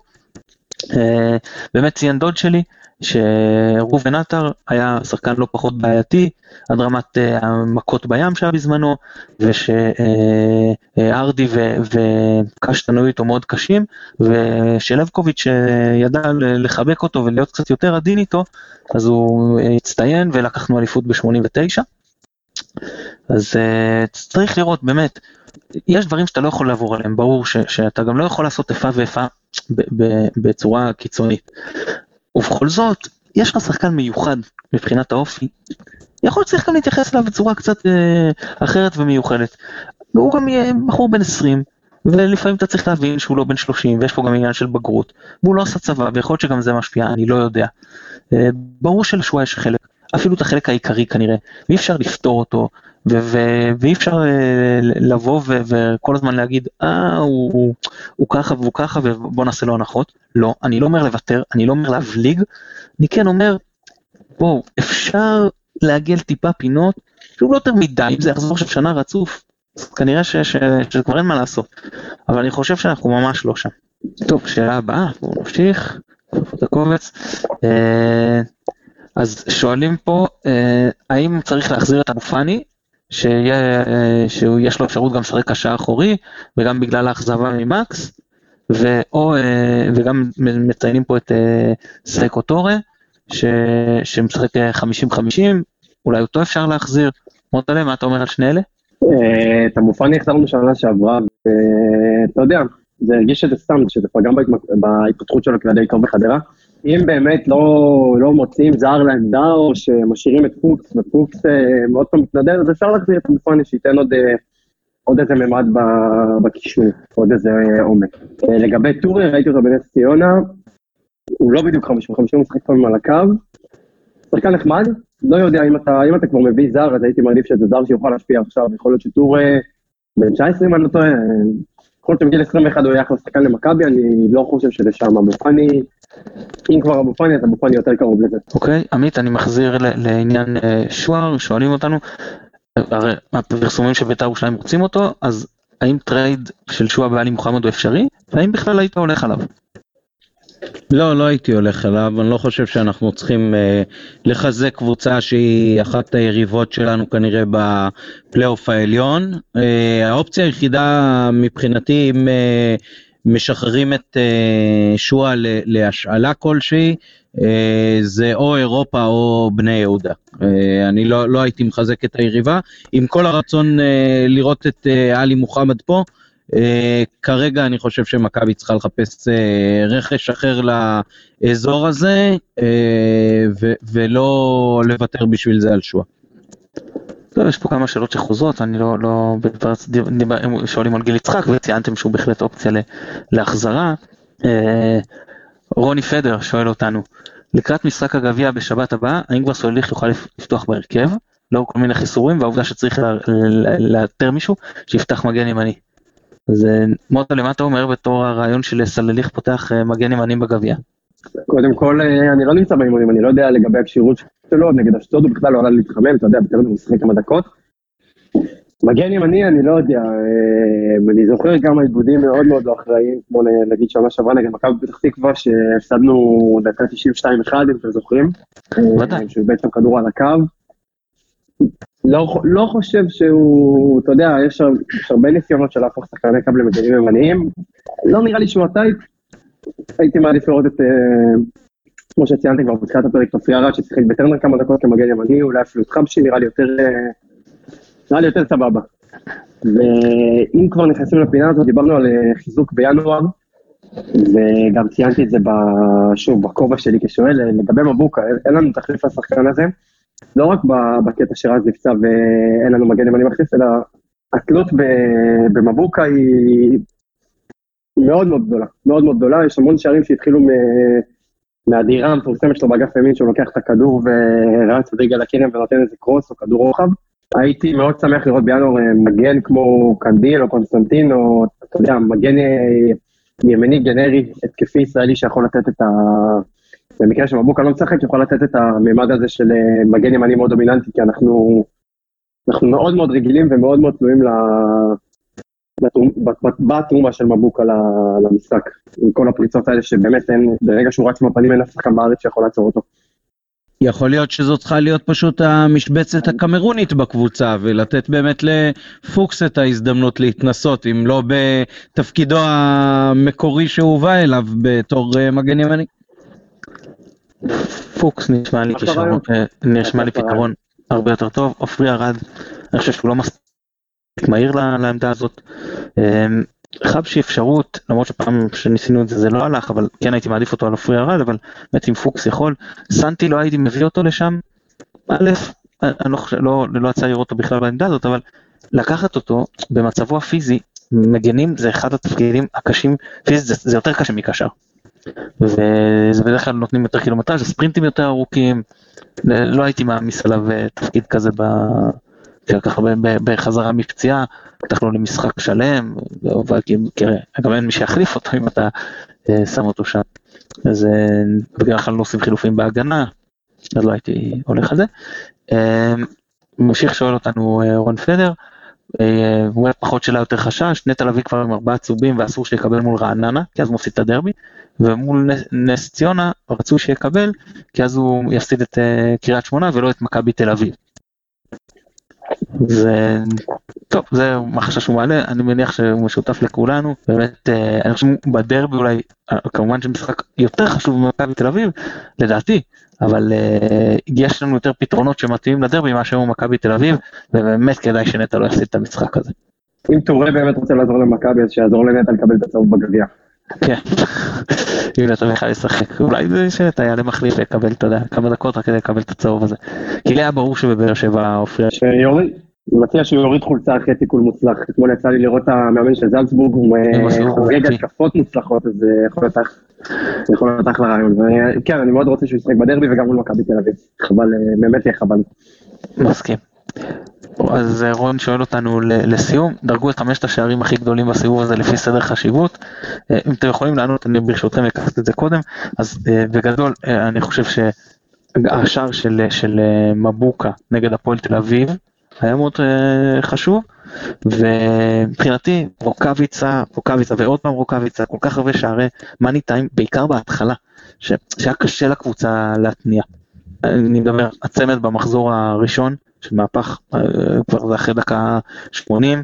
Speaker 1: אה, באמת ציין דוד שלי שראובן עטר היה שחקן לא פחות בעייתי עד רמת אה, המכות בים שהיה בזמנו ושארדי וקשטן היו איתו מאוד קשים ושלבקוביץ' ידע לחבק אותו ולהיות קצת יותר עדין איתו אז הוא הצטיין ולקחנו אליפות ב-89 אז uh, צריך לראות באמת, יש דברים שאתה לא יכול לעבור עליהם, ברור ש, שאתה גם לא יכול לעשות איפה ואיפה בצורה קיצונית. ובכל זאת, יש לך שחקן מיוחד מבחינת האופי, יכול להיות שצריך גם להתייחס אליו בצורה קצת אה, אחרת ומיוחדת. הוא גם יהיה בחור בן 20, ולפעמים אתה צריך להבין שהוא לא בן 30, ויש פה גם עניין של בגרות, והוא לא עשה צבא, ויכול להיות שגם זה משפיע, אני לא יודע. אה, ברור שלשואה יש חלק, אפילו את החלק העיקרי כנראה, ואי אפשר לפתור אותו, ואי אפשר אה, לבוא וכל הזמן להגיד, אה, הוא, הוא, הוא ככה והוא ככה ובוא נעשה לו הנחות. לא, אני לא אומר לוותר, אני לא אומר להבליג, אני כן אומר, בואו, אפשר לעגל טיפה פינות, שוב לא יותר מדי, אם זה יחזור עכשיו שנה רצוף, כנראה שכבר אין מה לעשות, אבל אני חושב שאנחנו ממש לא שם. טוב, שאלה הבאה, בואו נמשיך. בקובץ. אה, אז שואלים פה, אה, האם צריך להחזיר את אבו פאני, שיש לו אפשרות גם לשחק קשר אחורי, וגם בגלל האכזבה ממקס, ואו, וגם מציינים פה את סרקו טורה, שמשחק 50-50, אולי אותו אפשר להחזיר. מוטלה, מה אתה אומר על שני אלה?
Speaker 3: את אבו פאני החזרנו שנה שעברה, ואתה יודע, זה הרגיש שזה סתם, שזה פגם בהתפתחות שלו כדי קרוב בחדרה. אם באמת לא, לא מוצאים זר לעמדה, או שמשאירים את פוקס, ופוקס אה, מאוד פעם מתנדל, אז אפשר להחזיר את המפוני שייתן עוד, אה, עוד איזה ממד בקישור, עוד איזה אה, עומק. לגבי טורי, ראיתי אותו בנס ציונה, הוא לא בדיוק 50-50, הוא משחק פעמים על הקו. שחקן נחמד, לא יודע, אם אתה, אם אתה כבר מביא זר, אז הייתי מעדיף שזה זר שיוכל להשפיע עכשיו, יכול להיות שטורי בן 19 אם אני לא טועה, יכול להיות שבגיל 21 הוא היה אחלה שחקן למכבי, אני לא חושב שזה שם אבו פאני, אם כבר אבו פאני אז אבו פאני יותר קרוב לזה.
Speaker 1: אוקיי, עמית, אני מחזיר לעניין אה, שוער, שואלים אותנו, הרי הפרסומים של בית"ר ירושלים רוצים אותו, אז האם trade של שועה בעלי מוחמד הוא אפשרי, והאם בכלל היית הולך עליו?
Speaker 2: לא, לא הייתי הולך אליו, אני לא חושב שאנחנו צריכים אה, לחזק קבוצה שהיא אחת היריבות שלנו כנראה בפלייאוף העליון. אה, האופציה היחידה מבחינתי אם אה, משחררים את אה, שועה להשאלה כלשהי, אה, זה או אירופה או בני יהודה. אה, אני לא, לא הייתי מחזק את היריבה, עם כל הרצון אה, לראות את אה, עלי מוחמד פה. כרגע אני חושב שמכבי צריכה לחפש uh, רכש אחר לאזור הזה ו- ולא לוותר בשביל זה על שואה.
Speaker 1: לא, יש פה כמה שאלות שחוזרות, אני לא, לא, שואלים על גיל יצחק וציינתם שהוא בהחלט אופציה להחזרה. רוני פדר שואל אותנו, לקראת משחק הגביע בשבת הבאה, האם כבר סוליך יוכל לפתוח בהרכב? לאור כל מיני חיסורים והעובדה שצריך לאתר מישהו שיפתח מגן ימני. אז אה, מוטו, למה אתה אומר בתור הרעיון של סלליך פותח אה, מגן ימני בגביע?
Speaker 3: קודם כל, אה, אני לא נמצא באימונים, אני לא יודע לגבי הכשירות שלו, נגד אשדוד הוא בכלל לא עלה להתחמם, אתה יודע, בטרם הוא משחק כמה דקות. מגן ימני, אני לא יודע, אני זוכר כמה עיבודים מאוד מאוד לא אחראיים, כמו נגיד שנה שעברה נגד מכבי פתח תקווה, שהפסדנו דקה 92-1, אם אתם זוכרים. ודאי. שהוא בעצם כדור על הקו. לא, לא חושב שהוא, אתה יודע, יש, יש הרבה ניסיונות של להפוך שחקני קו למגנים ימניים, לא נראה לי שהוא הטייפ, הייתי מעדיף לראות את, uh, כמו שציינתי כבר בתחילת הפרק, תופי ארד ששיחק בטרנר כמה דקות כמגן ימני, אולי אפילו חבשי נראה לי יותר, uh, נראה לי יותר סבבה. ואם כבר נכנסים לפינה הזאת, דיברנו על uh, חיזוק בינואר, וגם ציינתי את זה, שוב, בכובע שלי כשואל, לגבי מבוקה, אין לנו תחליף לשחקן הזה. לא רק בקטע שרז נפצע ואין לנו מגן ימני מחליף, אלא התלות במבוקה היא מאוד מאוד גדולה, מאוד מאוד גדולה, יש המון שערים שהתחילו מהדירה המפורסמת שלו באגף ימין, שהוא לוקח את הכדור ורץ בדגל הקרן ונותן איזה קרוס או כדור רוחב. הייתי מאוד שמח לראות בינואר אה, מגן כמו קנדיל או קונסטנטין, או אתה יודע, מגן אה, ימני גנרי התקפי ישראלי שיכול לתת את ה... במקרה שמבוקה לא משחק, יכול לתת את הממד הזה של אה, מגן ימני מאוד דומיננטי, כי אנחנו, אנחנו מאוד מאוד רגילים ומאוד מאוד תלויים בתרומה של מבוקה למשחק, עם כל הפריצות האלה שבאמת אין, ברגע שהוא רץ מהפנים אין אף שחקן בארץ שיכול לעצור אותו.
Speaker 2: יכול להיות שזו צריכה להיות פשוט המשבצת הקמרונית בקבוצה ולתת באמת לפוקס את ההזדמנות להתנסות, אם לא בתפקידו המקורי שהוא הובא אליו בתור אה, מגן ימני.
Speaker 1: פוקס נשמע לי כישרון, אה, נשמע לי פתרון הרבה יותר טוב, עופרי ארד, אני חושב שהוא לא מספיק מהיר לעמדה הזאת. אמ, חבשי אפשרות, למרות שפעם שניסינו את זה זה לא הלך, אבל כן הייתי מעדיף אותו על עופרי ארד, אבל באמת אם פוקס יכול, סנטי לא הייתי מביא אותו לשם, א', אני לא לא, לא יצא לראות אותו בכלל בעמדה הזאת, אבל לקחת אותו במצבו הפיזי, מגנים זה אחד התפקידים הקשים, פיזית זה, זה יותר קשה מקשר. וזה בדרך כלל נותנים יותר קילומטראז', ספרינטים יותר ארוכים, לא הייתי מעמיס עליו אה, תפקיד כזה ב... ככה בחזרה מפציעה, בטח לא למשחק שלם, כי גם אין מי שיחליף אותו אם אתה אה, שם אותו שם. אז אה, בדרך כלל לא עושים חילופים בהגנה, אז לא הייתי הולך על זה. ממשיך שואל אותנו רון פדר, הוא היה פחות שאלה יותר חשש, נטע לביא כבר עם ארבעה צהובים ואסור שיקבל מול רעננה, כי אז הוא מפסיד את הדרבי, ומול נס ציונה רצו שיקבל, כי אז הוא יפסיד את קריית שמונה ולא את מכבי תל אביב. זה טוב זה מה חשש שהוא מעלה אני מניח שהוא משותף לכולנו באמת אני חושב בדרבי אולי כמובן שמשחק יותר חשוב ממכבי תל אביב לדעתי אבל יש לנו יותר פתרונות שמתאימים לדרבי מאשר מכבי תל אביב ובאמת כדאי שנטע לא יפסיד את המשחק הזה.
Speaker 3: אם טורי באמת רוצה לעזור למכבי אז שיעזור לנטע לקבל את הצהוב בגביע.
Speaker 1: כן, אם נטע בכלל ישחק, אולי זה שנטע יעלה מחליף ויקבל, אתה יודע, כמה דקות רק כדי לקבל את הצהוב הזה. כי לי היה ברור שבבאר שבע אופיר.
Speaker 3: שיוריד, אני מציע שהוא יוריד חולצה אחרי תיקול מוצלח. אתמול יצא לי לראות את המאמן של זלצבורג, הוא חוגג התקפות מוצלחות, אז יכול להיות אחלה רעיון. כן, אני מאוד רוצה שהוא ישחק בדרבי וגם מול מכבי תל אביב. חבל, באמת יהיה חבל.
Speaker 1: מסכים. אז רון שואל אותנו לסיום, דרגו את חמשת השערים הכי גדולים בסיבוב הזה לפי סדר חשיבות. אם אתם יכולים לענות, אני ברשותכם אקחת את זה קודם. אז בגדול, אני חושב שהשער של, של מבוקה נגד הפועל תל אביב היה מאוד חשוב. ומבחינתי רוקאביצה, רוקאביצה ועוד פעם רוקאביצה, כל כך הרבה שערי מאני טיים, בעיקר בהתחלה, שהיה קשה לקבוצה להתניע. אני מדבר, הצמד במחזור הראשון, של מהפך, כבר זה אחרי דקה 80,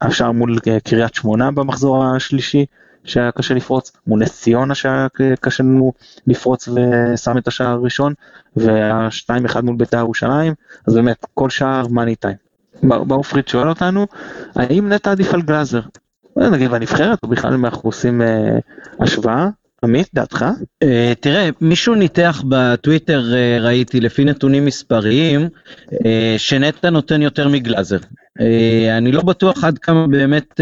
Speaker 1: השער מול קריית שמונה במחזור השלישי, שהיה קשה לפרוץ, מול נס ציונה שהיה קשה לנו לפרוץ ושם את השער הראשון, והשתיים אחד מול בית"ר ירושלים, אז באמת כל שער מאני טיים. באו פריד שואל אותנו, האם נטע עדיף על גלאזר? נגיד בנבחרת, או בכלל אם אנחנו עושים השוואה, עמית, דעתך?
Speaker 2: Uh, תראה, מישהו ניתח בטוויטר, uh, ראיתי, לפי נתונים מספריים, uh, שנטע נותן יותר מגלאזר. אני לא בטוח עד כמה באמת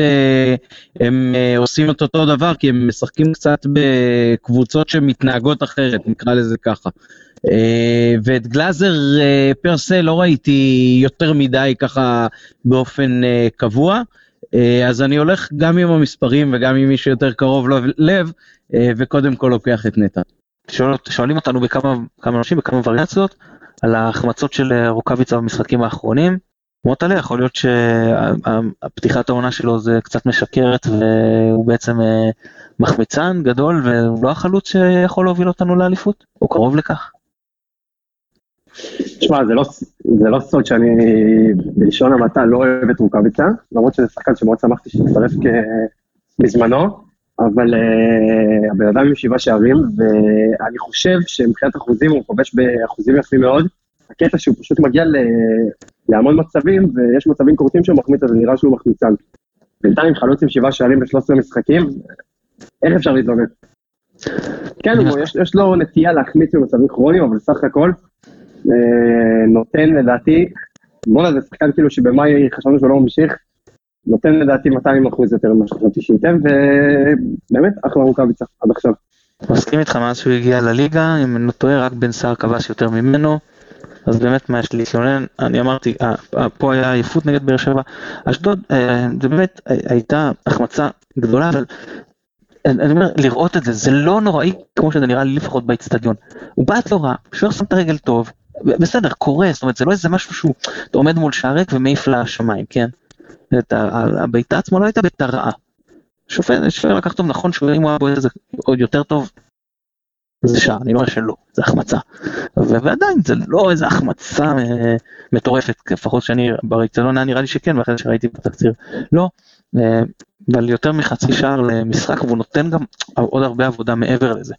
Speaker 2: הם עושים את אותו דבר, כי הם משחקים קצת בקבוצות שמתנהגות אחרת, נקרא לזה ככה. ואת גלאזר פר לא ראיתי יותר מדי ככה באופן קבוע. אז אני הולך גם עם המספרים וגם עם מי שיותר קרוב לב, וקודם כל לוקח את נטע.
Speaker 1: שואל, שואלים אותנו בכמה כמה אנשים, בכמה וריאציות, על ההחמצות של רוקאביצה במשחקים האחרונים. מוטלה, יכול להיות שהפתיחת העונה שלו זה קצת משקרת והוא בעצם מחמיצן גדול והוא לא החלוץ שיכול להוביל אותנו לאליפות, או קרוב לכך.
Speaker 3: תשמע, זה לא, זה לא סוד שאני בלשון המעטה לא אוהב את רוקאביצה, למרות שזה שחקן שמאוד שמחתי שיצטרף בזמנו, אבל uh, הבן אדם עם שבעה שערים, ואני חושב שמבחינת אחוזים הוא כובש באחוזים יפים מאוד. הקטע שהוא פשוט מגיע ל... להמון מצבים, ויש מצבים קורטים שהוא מחמיץ, אז נראה שהוא מחמיצן. בינתיים חלוץ עם שבעה שערים ב-13 משחקים, איך אפשר להתלונן? כן, יש, יש לו נטייה להחמיץ במצבים כרוניים, אבל סך הכל, נותן לדעתי, בואנה זה שחקן כאילו שבמאי חשבנו שהוא לא ממשיך, נותן לדעתי 200 אחוז יותר ממה שחשבתי שייתן, ובאמת אחלה רוקאביצה עד עכשיו.
Speaker 1: מסכים איתך מאז שהוא הגיע לליגה, אם אני לא טועה, רק בן סער כבש יותר ממנו, אז באמת מה יש לי להתלונן, אני אמרתי, פה היה עייפות נגד באר שבע, אשדוד, זה באמת הייתה החמצה גדולה, אבל אני אומר, לראות את זה, זה לא נוראי כמו שזה נראה לי לפחות באצטדיון. הוא בעט לא רע, שוער שם את הרגל טוב, בסדר, קורה, זאת אומרת, זה לא איזה משהו שהוא, אתה עומד מול שער ריק ומעיף לשמיים, כן? הבעיטה עצמה לא הייתה בעיטה רעה. שופט, שופט לקח טוב, נכון שאם הוא היה בועט את זה עוד יותר טוב, זה שער, אני לא אומר שלא, זה החמצה. ועדיין זה לא איזה החמצה מטורפת, לפחות שאני היה נראה לי שכן, ואחרי שראיתי בתקציר, לא. אבל יותר מחצי שער למשחק, והוא נותן גם עוד הרבה עבודה מעבר לזה.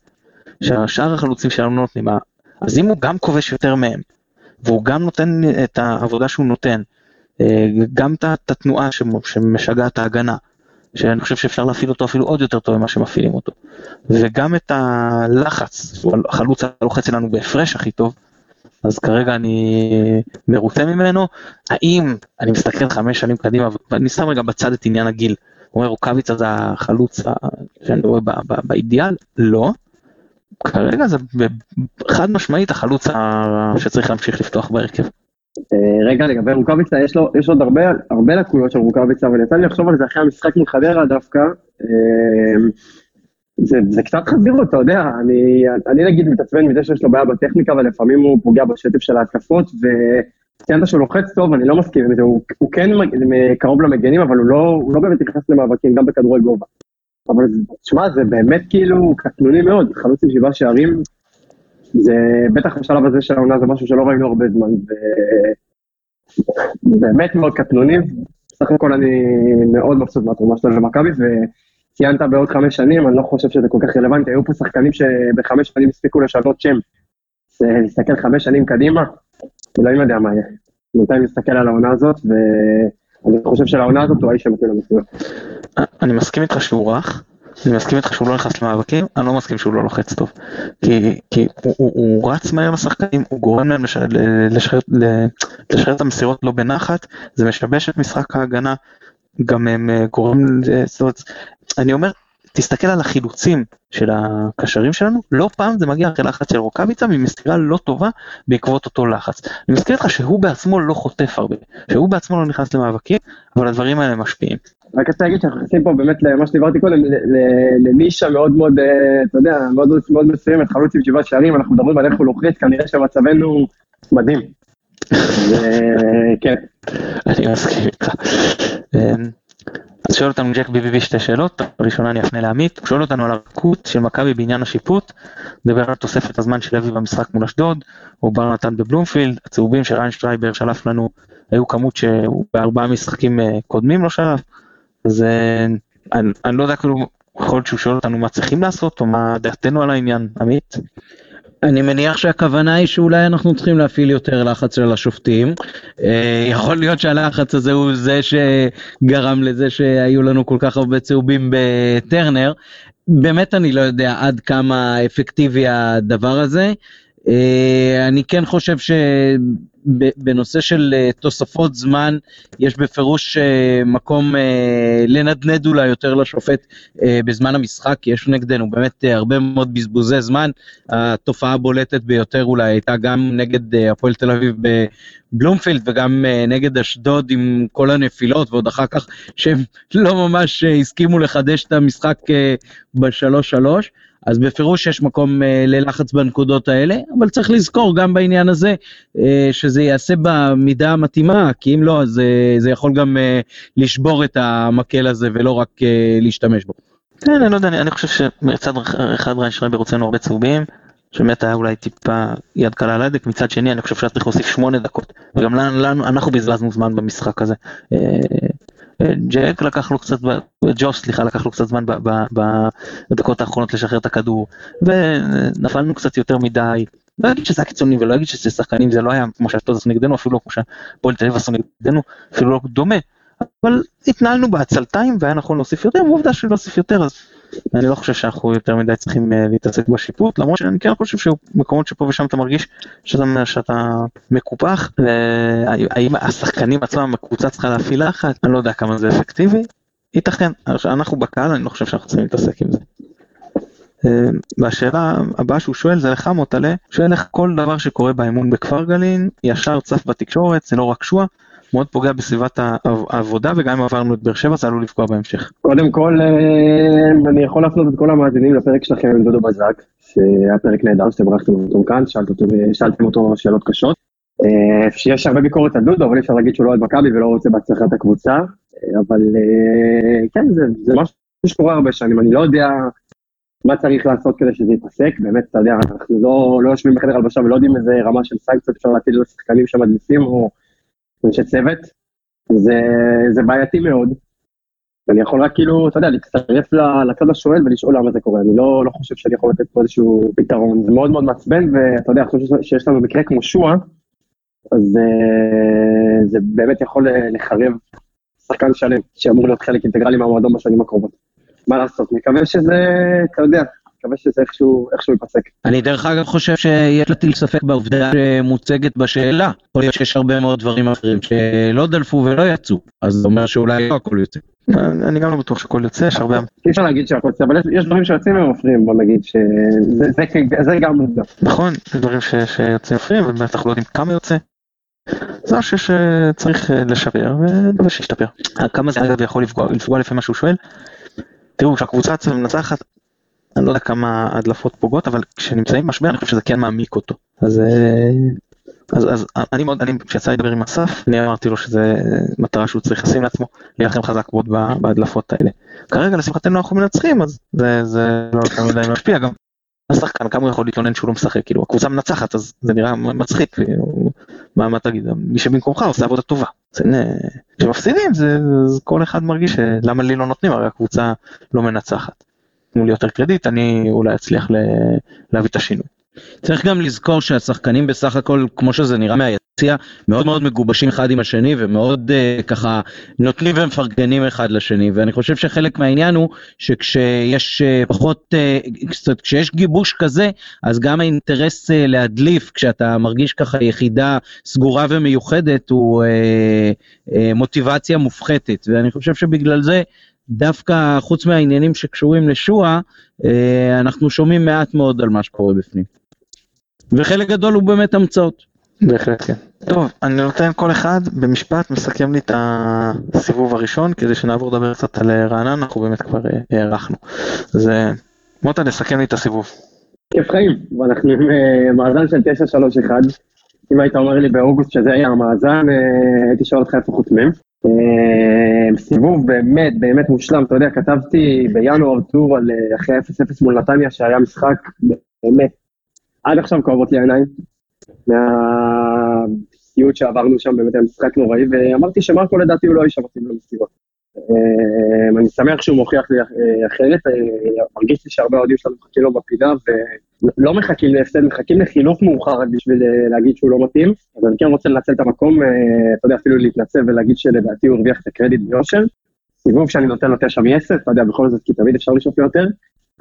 Speaker 1: שהשאר החלוצים שלנו נותנים, אז אם הוא גם כובש יותר מהם, והוא גם נותן את העבודה שהוא נותן, גם את התנועה שמשגעת ההגנה, שאני חושב שאפשר להפעיל אותו אפילו עוד יותר טוב ממה שמפעילים אותו, וגם את הלחץ, החלוץ הלוחץ אלינו בהפרש הכי טוב, אז כרגע אני מרוצה ממנו. האם אני מסתכל חמש שנים קדימה, ואני שם רגע בצד את עניין הגיל, אומר רוקאביצה זה החלוץ שאני רואה באידיאל? לא. כרגע זה חד משמעית החלוץ שצריך להמשיך לפתוח בהרכב.
Speaker 3: רגע, לגבי רוקאביצה, יש, לו, יש עוד הרבה, הרבה לקויות של רוקאביצה, אבל יצא לי לחשוב על זה אחרי המשחק עם חדרה דווקא. זה, זה קצת חזירות, אתה יודע, אני, אני נגיד מתעצבן מזה שיש לו בעיה בטכניקה, אבל לפעמים הוא פוגע בשטף של ההתקפות, ציינת שהוא לוחץ טוב, אני לא מסכים עם זה, הוא, הוא כן קרוב למגנים, אבל הוא לא, הוא לא באמת נכנס למאבקים, גם בכדורי גובה. אבל תשמע, זה באמת כאילו קטנוני מאוד, חלוץ עם שבעה שערים, זה בטח בשלב הזה של העונה זה משהו שלא ראינו הרבה זמן, ובאמת מאוד קטנוני, סך הכל אני מאוד מבסוט מהתרומה שלו למכבי, וציינת בעוד חמש שנים, אני לא חושב שזה כל כך רלוונטי, היו פה שחקנים שבחמש שנים הספיקו לשנות שם. להסתכל חמש שנים קדימה, אלוהים יודע מה יהיה. בינתיים מסתכל על העונה הזאת, ואני חושב שלעונה הזאת הוא האיש שמתאים למסורת.
Speaker 1: אני מסכים איתך שהוא רך, אני מסכים איתך שהוא לא נכנס למאבקים, אני לא מסכים שהוא לא לוחץ טוב. כי, כי הוא, הוא, הוא רץ מהר לשחקנים, הוא גורם להם לשחרר את המסירות לא בנחת, זה משבש את משחק ההגנה, גם הם אה, גורם, זאת אומרת, אני אומר, תסתכל על החילוצים של הקשרים שלנו, לא פעם זה מגיע אחרי לחץ של רוקאביצה ממסירה לא טובה בעקבות אותו לחץ. אני מזכיר לך שהוא בעצמו לא חוטף הרבה, שהוא בעצמו לא נכנס למאבקים, אבל הדברים האלה משפיעים.
Speaker 3: רק רציתי להגיד שאנחנו נכנסים פה באמת למה שדיברתי קודם, לנישה מאוד מאוד, אה, אתה יודע, מאוד מאוד מסוימת, חלוץ עם שבעת שערים, אנחנו מדברים על איך הוא לוחץ, כנראה שמצבנו מדהים. כן.
Speaker 1: אני מסכים איתך. אז שואל אותנו ג'ק ביבי שתי שאלות, הראשונה אני אפנה לעמית, הוא שואל אותנו על הרכות של מכבי בעניין השיפוט, מדבר על תוספת הזמן של לוי במשחק מול אשדוד, או בר נתן בבלומפילד, הצהובים שריין שטרייבר שלף לנו היו כמות שהוא בארבעה משחקים אה, קודמים לא שלף, אז אה, אני, אני לא יודע כאילו, יכול להיות שהוא שואל אותנו מה צריכים לעשות, או מה דעתנו על העניין, עמית?
Speaker 2: אני מניח שהכוונה היא שאולי אנחנו צריכים להפעיל יותר לחץ על השופטים. אה, יכול להיות שהלחץ הזה הוא זה שגרם לזה שהיו לנו כל כך הרבה צהובים בטרנר. באמת אני לא יודע עד כמה אפקטיבי הדבר הזה. אה, אני כן חושב שבנושא של אה, תוספות זמן יש בפירוש אה, מקום לנדנד אולי יותר לשופט בזמן המשחק, כי יש נגדנו באמת הרבה מאוד בזבוזי זמן. התופעה הבולטת ביותר אולי הייתה גם נגד הפועל תל אביב בבלומפילד וגם נגד אשדוד עם כל הנפילות ועוד אחר כך שהם לא ממש הסכימו לחדש את המשחק בשלוש שלוש. אז בפירוש יש מקום אה, ללחץ בנקודות האלה, אבל צריך לזכור גם בעניין הזה אה, שזה ייעשה במידה המתאימה, כי אם לא, אז אה, זה יכול גם אה, לשבור את המקל הזה ולא רק אה, להשתמש בו.
Speaker 1: כן, אני לא יודע, אני, אני חושב שמצד אחד ריין שרייבר הוצאנו הרבה צהובים, שבאמת היה אולי טיפה יד קלה על ההדק, מצד שני אני חושב שהיה צריך להוסיף שמונה דקות, וגם לנו, אנחנו בזבזנו זמן במשחק הזה. ג'ק לקח לו קצת, ג'וס סליחה לקח לו קצת זמן בדקות האחרונות לשחרר את הכדור ונפלנו קצת יותר מדי. לא אגיד שזה היה קיצוני ולא אגיד שזה שחקנים זה לא היה כמו שאשדוד עשו נגדנו אפילו לא כמו שהפועל תל אביב עשו נגדנו אפילו לא דומה אבל התנהלנו בעצלתיים והיה נכון להוסיף יותר ועובדה שלהוסיף יותר אז אני לא חושב שאנחנו יותר מדי צריכים אה, להתעסק בשיפוט, למרות שאני כן חושב שמקומות שפה ושם אתה מרגיש שאתה, שאתה מקופח, והאם השחקנים עצמם, הקבוצה צריכה להפעיל לחץ, אני לא יודע כמה זה אפקטיבי, ייתכן, אנחנו בקהל, אני לא חושב שאנחנו צריכים להתעסק עם זה. אה, והשאלה הבאה שהוא שואל זה לך מוטלה, שואל איך כל דבר שקורה באמון בכפר גלין ישר צף בתקשורת, זה לא רק שועה, מאוד פוגע בסביבת העבודה, וגם אם עברנו את באר שבע זה עלול לפגוע בהמשך.
Speaker 3: קודם כל, אה, אני יכול להפנות את כל המאזינים לפרק שלכם עם דודו בזק, שהיה פרק נהדר שאתם ערכתם אותו כאן, שאלתם אותו שאלות קשות. אה, שיש הרבה ביקורת על דודו, אבל אי אפשר להגיד שהוא לא אוהד מכבי ולא רוצה בהצלחת הקבוצה, אה, אבל כן, זה, זה משהו שקורה הרבה שנים, אני לא יודע מה צריך לעשות כדי שזה ייפסק, באמת, אתה יודע, אנחנו לא, לא יושבים בחדר הלבשה ולא יודעים איזה רמה של סנקציות אפשר להטיל לשחקנים שמדליפים, או אנשי צוות, זה, זה בעייתי מאוד. אני יכול רק כאילו, אתה יודע, להצטרף לצד השואל ולשאול למה זה קורה, אני לא, לא חושב שאני יכול לתת פה איזשהו פתרון, זה מאוד מאוד מעצבן, ואתה יודע, אני חושב שיש לנו מקרה כמו שואה, אז uh, זה באמת יכול לחרב שחקן שלם, שאמור להיות חלק אינטגרלי מהמועדון בשנים הקרובות. מה לעשות, נקווה שזה, אתה יודע, מקווה שזה איכשהו, איכשהו ייפסק.
Speaker 2: אני דרך אגב חושב שיש להטיל ספק בעובדה שמוצגת בשאלה. יכול להיות שיש הרבה מאוד דברים אחרים שלא דלפו ולא יצאו, אז זה אומר שאולי לא הכל יוצא.
Speaker 1: אני גם לא בטוח שהכל יוצא, יש הרבה...
Speaker 3: אי אפשר להגיד שהכל יוצא, אבל יש דברים שיוצאים ומפריעים, בוא נגיד שזה גם מובן.
Speaker 1: נכון, יש דברים שיוצאים ומפריעים, ובטח לא יודעים כמה יוצא. זה משהו שצריך אה, לשפר, ונקווה שישתפר. כמה זה אגב יכול לפגוע לפי מה שהוא שואל? תראו, כשהקבוצה מנצחת, אני לא יודע כמה הדלפות פוגעות, אבל כשנמצאים במשבר אני חושב שזה כן מעמיק אותו. אז אה, אז, אז אני מאוד, אני, כשיצא לדבר עם אסף, אני אמרתי לו שזה מטרה שהוא צריך לשים לעצמו, להילחם חזק מאוד בהדלפות האלה. כרגע לשמחתנו אנחנו מנצחים, אז זה, זה לא יותר מדי משפיע גם. השחקן כמה הוא יכול להתלונן שהוא לא משחק, כאילו הקבוצה מנצחת אז זה נראה מצחיק, כאילו, מה, מה תגיד, מי שבמקומך עושה עבודה טובה. כשמפסידים זה, זה כל אחד מרגיש למה לי לא נותנים, הרי הקבוצה לא מנצחת. תנו לי יותר קרדיט, אני אולי אצליח להביא את השינוי.
Speaker 2: צריך גם לזכור שהשחקנים בסך הכל, כמו שזה נראה מהיציע, מאוד מאוד מגובשים אחד עם השני ומאוד uh, ככה נותנים ומפרגנים אחד לשני, ואני חושב שחלק מהעניין הוא שכשיש uh, פחות, uh, קצת, כשיש גיבוש כזה, אז גם האינטרס uh, להדליף, כשאתה מרגיש ככה יחידה סגורה ומיוחדת, הוא uh, uh, מוטיבציה מופחתת, ואני חושב שבגלל זה דווקא חוץ מהעניינים שקשורים לשואה, אנחנו שומעים מעט מאוד על מה שקורה בפנים. וחלק גדול הוא באמת המצאות.
Speaker 1: בהחלט כן. טוב, אני נותן כל אחד במשפט מסכם לי את הסיבוב הראשון כדי שנעבור לדבר קצת על רענן, אנחנו באמת כבר אה, הארכנו. אז אה, מוטה, נסכם לי את הסיבוב.
Speaker 3: כיף חיים, ואנחנו עם אה, מאזן של 931. אם היית אומר לי באוגוסט שזה היה המאזן, הייתי שואל אותך איפה חותמים. סיבוב באמת באמת מושלם, אתה יודע, כתבתי בינואר טור על אחרי 0-0 מול נתניה שהיה משחק באמת עד עכשיו כואבות לי העיניים, מהסיוט שעברנו שם, באמת היה משחק נוראי, ואמרתי שמרקו לדעתי הוא לא איש המתאים למסיבות. אמ, אני שמח שהוא מוכיח לי אה, אחרת, אה, מרגיש לי שהרבה אוהדים שלנו מחכים לו בפינה, ולא מחכים להפסד, מחכים לחינוך מאוחר רק בשביל אה, להגיד שהוא לא מתאים. אז אני כן רוצה לנצל את המקום, אתה יודע, אפילו להתנצל ולהגיד שלדעתי הוא הרוויח את הקרדיט ביושר. סיבוב שאני נותן לו תשע מ-10, אתה יודע, בכל זאת, כי תמיד אפשר לשאוף יותר.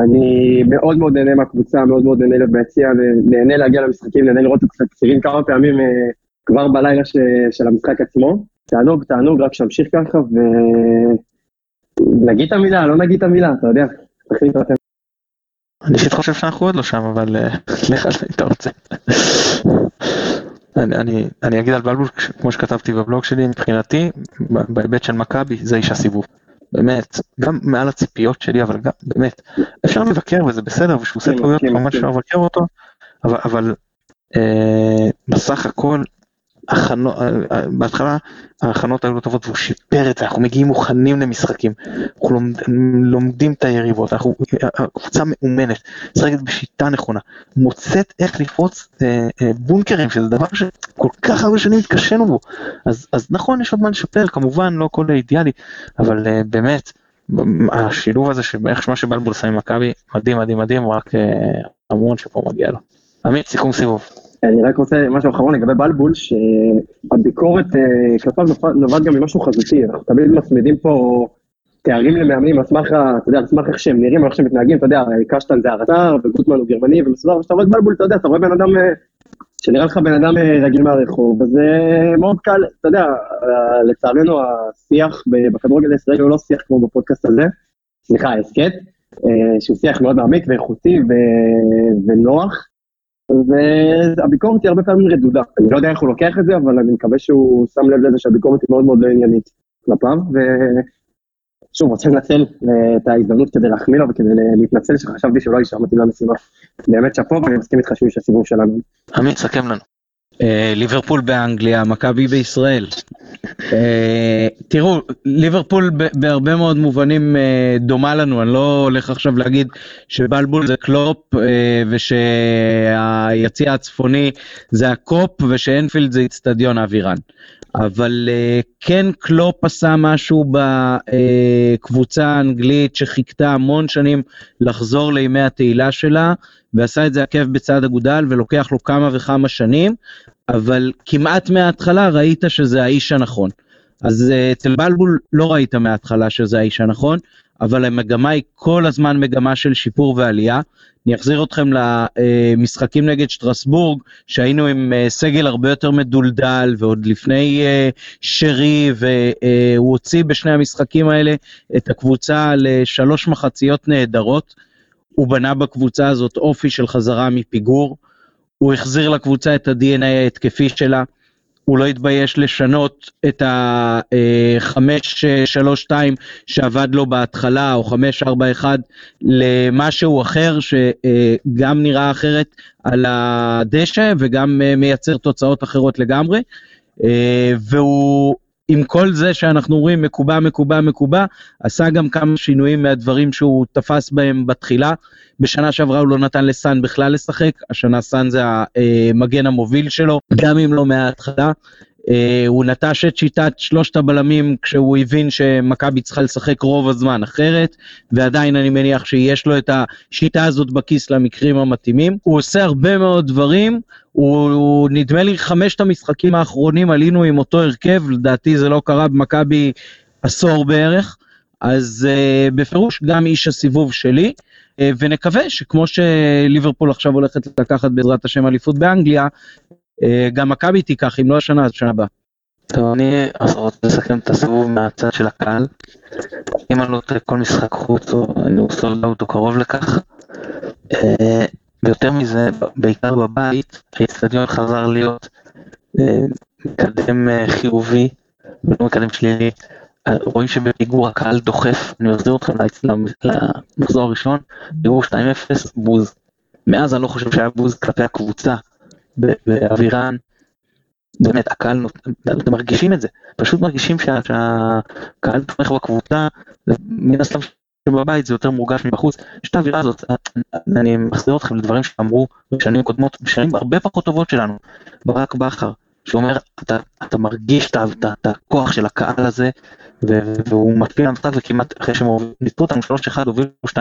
Speaker 3: אני מאוד מאוד נהנה מהקבוצה, מאוד מאוד נהנה להיות ביציע, נהנה להגיע למשחקים, נהנה לראות את הקצירים כמה פעמים כבר בלילה ש, של המשחק עצמו. תענוג, תענוג, רק שימשיך ככה, ונגיד את המילה, לא נגיד את המילה, אתה יודע, תחליטו אתם.
Speaker 1: אני אישית חושב שאנחנו עוד לא שם, אבל אה, לך על זה אם אתה רוצה. אני, אני, אני אגיד על בלבול, כמו שכתבתי בבלוג שלי, מבחינתי, בהיבט של מכבי, זה איש הסיבוב. באמת, גם מעל הציפיות שלי, אבל גם, באמת, אפשר לבקר וזה בסדר, ושהוא עושה טעויות, ממש אפשר לבקר אותו, אבל, אבל אה, בסך הכל הכנות, בהתחלה ההכנות היו לא טובות והוא שיפר את זה, אנחנו מגיעים מוכנים למשחקים, אנחנו לומד, לומדים את היריבות, אנחנו, הקבוצה מאומנת, משחקת בשיטה נכונה, מוצאת איך לפרוץ אה, אה, בונקרים, שזה דבר שכל כך הרבה שנים התקשינו בו, אז, אז נכון יש עוד מה לשפר, כמובן לא הכל אידיאלי, אבל אה, באמת, השילוב הזה שבערך מה שבלבול עם מכבי, מדהים מדהים מדהים, רק אה, המון שפה מגיע לו. עמית, סיכום סיבוב.
Speaker 3: אני רק רוצה משהו אחרון לגבי בלבול, שהביקורת אה, כלפיו נובעת גם ממשהו חזותי, אנחנו תמיד מצמידים פה תארים למאמנים על סמך, אתה יודע, על סמך איך שהם נראים, איך שהם מתנהגים, אתה יודע, קשטן זה הרצר, וגוטמן הוא גרמני ומסודר, וכשאתה רואה את בלבול, אתה יודע, אתה רואה בן אדם, אה, שנראה לך בן אדם אה, רגיל מהרחוב, אז מאוד קל, אתה יודע, לצערנו השיח בכדורגל הישראלי הוא לא שיח כמו בפודקאסט הזה, סליחה, ההסכת, שהוא שיח מאוד מעמיק ואיכותי ונוח. והביקורת היא הרבה פעמים רדודה. אני לא יודע איך הוא לוקח את זה, אבל אני מקווה שהוא שם לב לזה שהביקורת היא מאוד מאוד לא עניינית כלפיו, ושוב, רוצה לנצל את ההזדמנות כדי להחמיא לו וכדי להתנצל שחשבתי לא יישאר מתאים למשימה. באמת שאפו, ואני מסכים איתך שהוא איש הסיבוב שלנו.
Speaker 1: עמית, סכם לנו.
Speaker 2: אה, ליברפול באנגליה, מכבי בישראל. אה, תראו, ליברפול בהרבה מאוד מובנים אה, דומה לנו, אני לא הולך עכשיו להגיד שבלבול זה קלופ ושהיציע הצפוני זה הקופ ושאנפילד זה איצטדיון אבירן. אבל כן קלופ עשה משהו בקבוצה האנגלית שחיכתה המון שנים לחזור לימי התהילה שלה, ועשה את זה עקב בצד אגודל ולוקח לו כמה וכמה שנים, אבל כמעט מההתחלה ראית שזה האיש הנכון. אז אה, אצל בלבול לא ראית מההתחלה שזה האיש הנכון, אבל המגמה היא כל הזמן מגמה של שיפור ועלייה. אני אחזיר אתכם למשחקים נגד שטרסבורג, שהיינו עם אה, סגל הרבה יותר מדולדל, ועוד לפני אה, שרי, והוא הוציא בשני המשחקים האלה את הקבוצה לשלוש מחציות נהדרות. הוא בנה בקבוצה הזאת אופי של חזרה מפיגור, הוא החזיר לקבוצה את ה-DNA ההתקפי שלה, הוא לא התבייש לשנות את ה-532 שעבד לו בהתחלה, או 541, למשהו אחר שגם נראה אחרת על הדשא וגם מייצר תוצאות אחרות לגמרי. והוא עם כל זה שאנחנו רואים מקובע, מקובע, מקובע, עשה גם כמה שינויים מהדברים שהוא תפס בהם בתחילה. בשנה שעברה הוא לא נתן לסאן בכלל לשחק, השנה סאן זה המגן המוביל שלו, גם אם לא מההתחלה. אה, הוא נטש את שיטת שלושת הבלמים כשהוא הבין שמכבי צריכה לשחק רוב הזמן אחרת, ועדיין אני מניח שיש לו את השיטה הזאת בכיס למקרים המתאימים. הוא עושה הרבה מאוד דברים, הוא, הוא נדמה לי חמשת המשחקים האחרונים עלינו עם אותו הרכב, לדעתי זה לא קרה במכבי עשור בערך, אז uh, בפירוש גם איש הסיבוב שלי. uh, ונקווה שכמו שליברפול עכשיו הולכת לקחת בעזרת השם אליפות באנגליה, אה, גם מכבי תיקח, אם לא השנה, אז שנה הבאה.
Speaker 1: טוב, אני רוצה לסכם את הסיבוב מהצד של הקהל. אם אני לא טועה כל משחק חוץ, או אני סולד אותו קרוב לכך. אה, ויותר מזה, בעיקר בבית, האיצטדיון חזר להיות אה, מקדם חיובי ולא מקדם שלילי. רואים שבפיגור הקהל דוחף, אני מחזיר אתכם למחזור הראשון, פיגור 2-0, בוז. מאז אני לא חושב שהיה בוז כלפי הקבוצה, באווירן, באמת הקהל, אתם מרגישים את זה, פשוט מרגישים שהקהל תומך בקבוצה, מן הסתם שבבית זה יותר מורגש מבחוץ, יש את האווירה הזאת, אני מחזיר אתכם לדברים שאמרו בשנים קודמות, בשנים הרבה פחות טובות שלנו, ברק בכר, שאומר, אתה, אתה מרגיש את הכוח של הקהל הזה, והוא משפיע על המשחק וכמעט אחרי שהם ניצחו אותנו 3-1 הובילו 2-0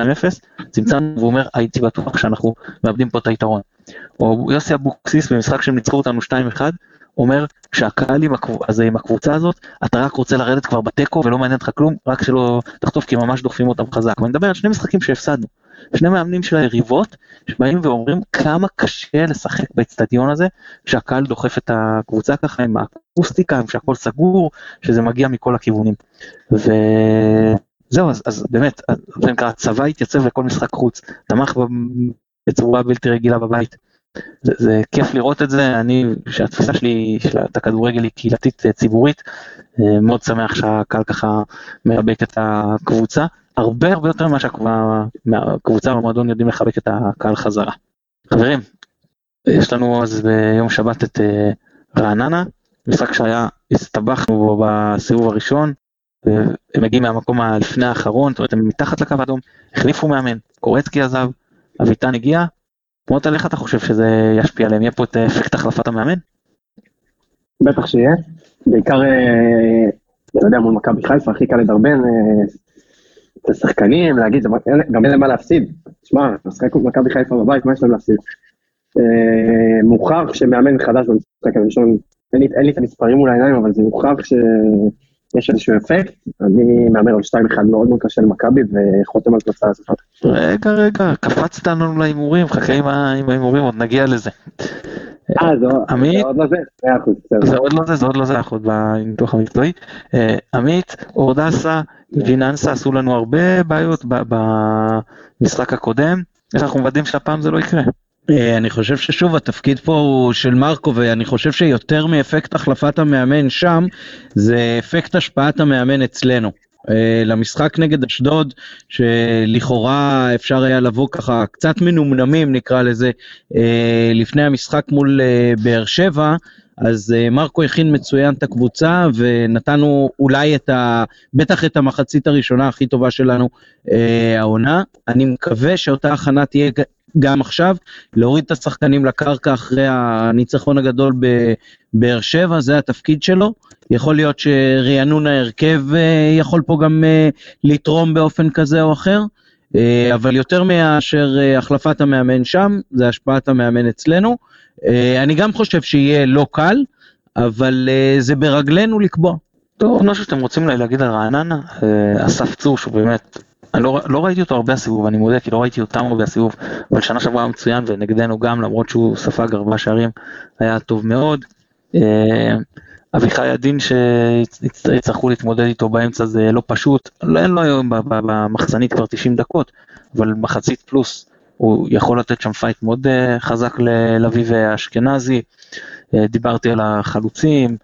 Speaker 1: צמצמנו והוא אומר הייתי בטוח שאנחנו מאבדים פה את היתרון. או יוסי אבוקסיס במשחק שהם ניצחו אותנו 2-1 אומר שהקהל עם, הקב... הזה, עם הקבוצה הזאת אתה רק רוצה לרדת כבר בתיקו ולא מעניין אותך כלום רק שלא תחטוף כי ממש דוחפים אותם חזק. ואני מדבר על שני משחקים שהפסדנו. שני מאמנים של היריבות שבאים ואומרים כמה קשה לשחק באצטדיון הזה שהקהל דוחף את הקבוצה ככה עם האקוסטיקה, עם שהכל סגור, שזה מגיע מכל הכיוונים. וזהו, אז, אז באמת, זה נקרא, הצבא התייצב לכל משחק חוץ, תמך בצורה בלתי רגילה בבית. זה, זה כיף לראות את זה, אני, שהתפיסה שלי, של הכדורגל היא קהילתית ציבורית, אה, מאוד שמח שהקהל ככה מרבק את הקבוצה. הרבה הרבה יותר ממה שהקבוצה במועדון יודעים לחבק את הקהל חזרה. חברים, יש לנו אז ביום שבת את אה, רעננה, משחק שהיה, הסתבכנו בו בסיבוב הראשון, הם מגיעים מהמקום הלפני האחרון, זאת אומרת הם מתחת לקו האדום, החליפו מאמן, קורצקי עזב, אביטן הגיע, מוטל איך אתה חושב שזה ישפיע עליהם, יהיה פה את אפקט החלפת המאמן?
Speaker 3: בטח שיהיה, בעיקר, אה, אתה יודע, מול מכבי חיפה הכי קל לדרבן, אה, את השחקנים, להגיד, גם אין להם מה להפסיד. תשמע, משחק מכבי חיפה בבית, מה יש להם להפסיד? אה, מוכח שמאמן חדש במשחק הראשון, אין לי את המספרים מול העיניים, אבל זה מוכח שיש איזשהו אפקט. אני מהמר על 2-1 מאוד מאוד קשה למכבי וחותם על תוצאה הזאת.
Speaker 1: רגע, רגע, קפצת לנו להימורים, חכה עם ההימורים, עוד נגיע לזה.
Speaker 3: אה, זה עוד לא זה?
Speaker 1: זה עוד לא זה, זה עוד לא זה, אנחנו בניתוח המקצועי. אה, עמית, אורדסה, ג'יננסה עשו לנו הרבה בעיות במשחק הקודם, איך אנחנו מוודאים שהפעם זה לא יקרה?
Speaker 2: אה, אני חושב ששוב התפקיד פה הוא של מרקו ואני חושב שיותר מאפקט החלפת המאמן שם זה אפקט השפעת המאמן אצלנו. Uh, למשחק נגד אשדוד שלכאורה אפשר היה לבוא ככה קצת מנומנמים נקרא לזה uh, לפני המשחק מול באר שבע אז מרקו הכין מצוין את הקבוצה ונתנו אולי את ה... בטח את המחצית הראשונה הכי טובה שלנו העונה. אני מקווה שאותה הכנה תהיה גם עכשיו, להוריד את השחקנים לקרקע אחרי הניצחון הגדול בבאר שבע, זה התפקיד שלו. יכול להיות שרענון ההרכב אה, יכול פה גם אה, לתרום באופן כזה או אחר, אה, אבל יותר מאשר החלפת המאמן שם, זה השפעת המאמן אצלנו. אני גם חושב שיהיה לא קל, אבל זה ברגלינו לקבוע.
Speaker 1: טוב, משהו שאתם רוצים להגיד על רעננה, אסף צור שהוא באמת אני לא, לא ראיתי אותו הרבה הסיבוב, אני מודה, כי לא ראיתי אותם הרבה הסיבוב, אבל שנה שעברה היה מצוין, ונגדנו גם, למרות שהוא ספג ארבעה שערים, היה טוב מאוד. אה, אביחי הדין שיצטרכו להתמודד איתו באמצע זה לא פשוט, אין לו היום במחסנית כבר 90 דקות, אבל מחצית פלוס הוא יכול לתת שם fight מאוד אה, חזק לאביב אשכנזי, אה, דיברתי על החלוצים,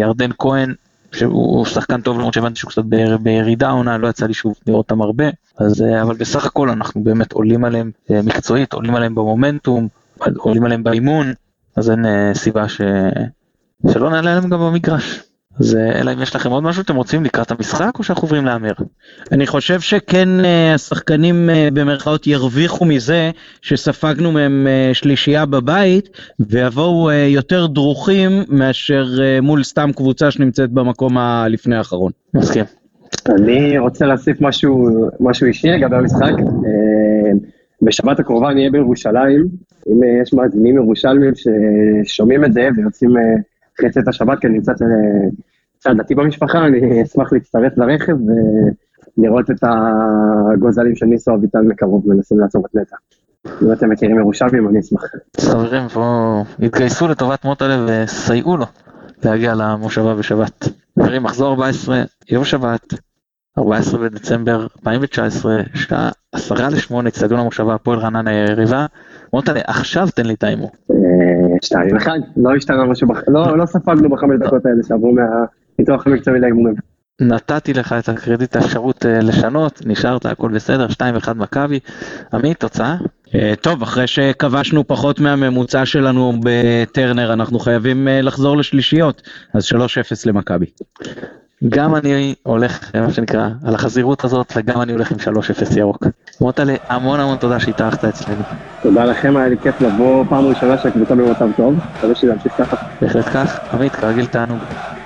Speaker 1: ירדן כהן, שהוא שחקן טוב למרות שהבנתי שהוא קצת בירידה עונה, לא יצא לי שוב לראות אותם הרבה, אז, אה, אבל בסך הכל אנחנו באמת עולים עליהם אה, מקצועית, עולים עליהם במומנטום, עולים עליהם באימון, אז אין אה, סיבה ש... שלא נעלה עליהם גם במגרש. אז אלא אם יש לכם עוד משהו אתם רוצים לקראת המשחק או שאנחנו עוברים להמר?
Speaker 2: אני חושב שכן אה, השחקנים אה, במרכאות ירוויחו מזה שספגנו מהם אה, שלישייה בבית ויבואו יותר דרוכים מאשר מול סתם קבוצה שנמצאת במקום הלפני האחרון.
Speaker 1: מסכים.
Speaker 3: אני רוצה להוסיף משהו, משהו אישי לגבי המשחק. בשבת הקרובה נהיה בירושלים, אם יש מאזינים ירושלמים ששומעים את זה ויוצאים אחרי צאת השבת, כי אני נמצא צד דתי במשפחה, אני אשמח להצטרף לרכב ולראות את הגוזלים של ניסו אביטל מקרוב מנסים לעצור את נטע. אם אתם מכירים ירושלמים, אני אשמח.
Speaker 1: חברים פה התגייסו לטובת מוטלה וסייעו לו להגיע למושבה בשבת. חברים, מחזור 14, יום שבת, 14 בדצמבר 2019, שעה 10 ל-8, אצטדיון המושבה, הפועל רעננה יריבה. מוטלה, עכשיו תן לי את ההימור.
Speaker 3: שתיים אחד, לא השתנה משהו, לא, לא ספגנו בחמש דקות האלה שעברו מהניתוח המקצועי להימורים.
Speaker 1: נתתי לך את הקרדיט האפשרות אה, לשנות, נשארת, הכל בסדר, 2-1 מכבי. עמית, תוצאה?
Speaker 2: אה, טוב, אחרי שכבשנו פחות מהממוצע שלנו בטרנר, אנחנו חייבים אה, לחזור לשלישיות, אז 3-0 למכבי.
Speaker 1: גם אני הולך, מה שנקרא, על החזירות הזאת, וגם אני הולך עם 3-0 ירוק. מוטלה, המון המון תודה שהתארחת אצלנו.
Speaker 3: תודה לכם, היה לי כיף לבוא פעם ראשונה שהקבוצה במצב טוב, מקווה שזה ימשיך ככה.
Speaker 1: בהחלט כך, עמית, כרגיל תענוג.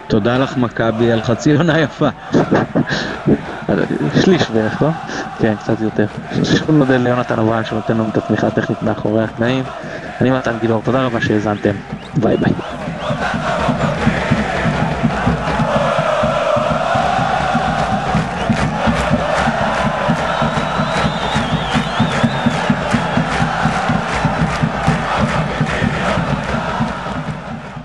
Speaker 2: תודה לך מכבי על חצי עונה יפה.
Speaker 1: שליש בערך, לא? כן, קצת יותר. שוב מודה ליונתן אברהם שנותן לנו את התמיכה הטכנית מאחורי הקנאים. אני מתן גילאור, תודה רבה שהאזנתם. ביי ביי.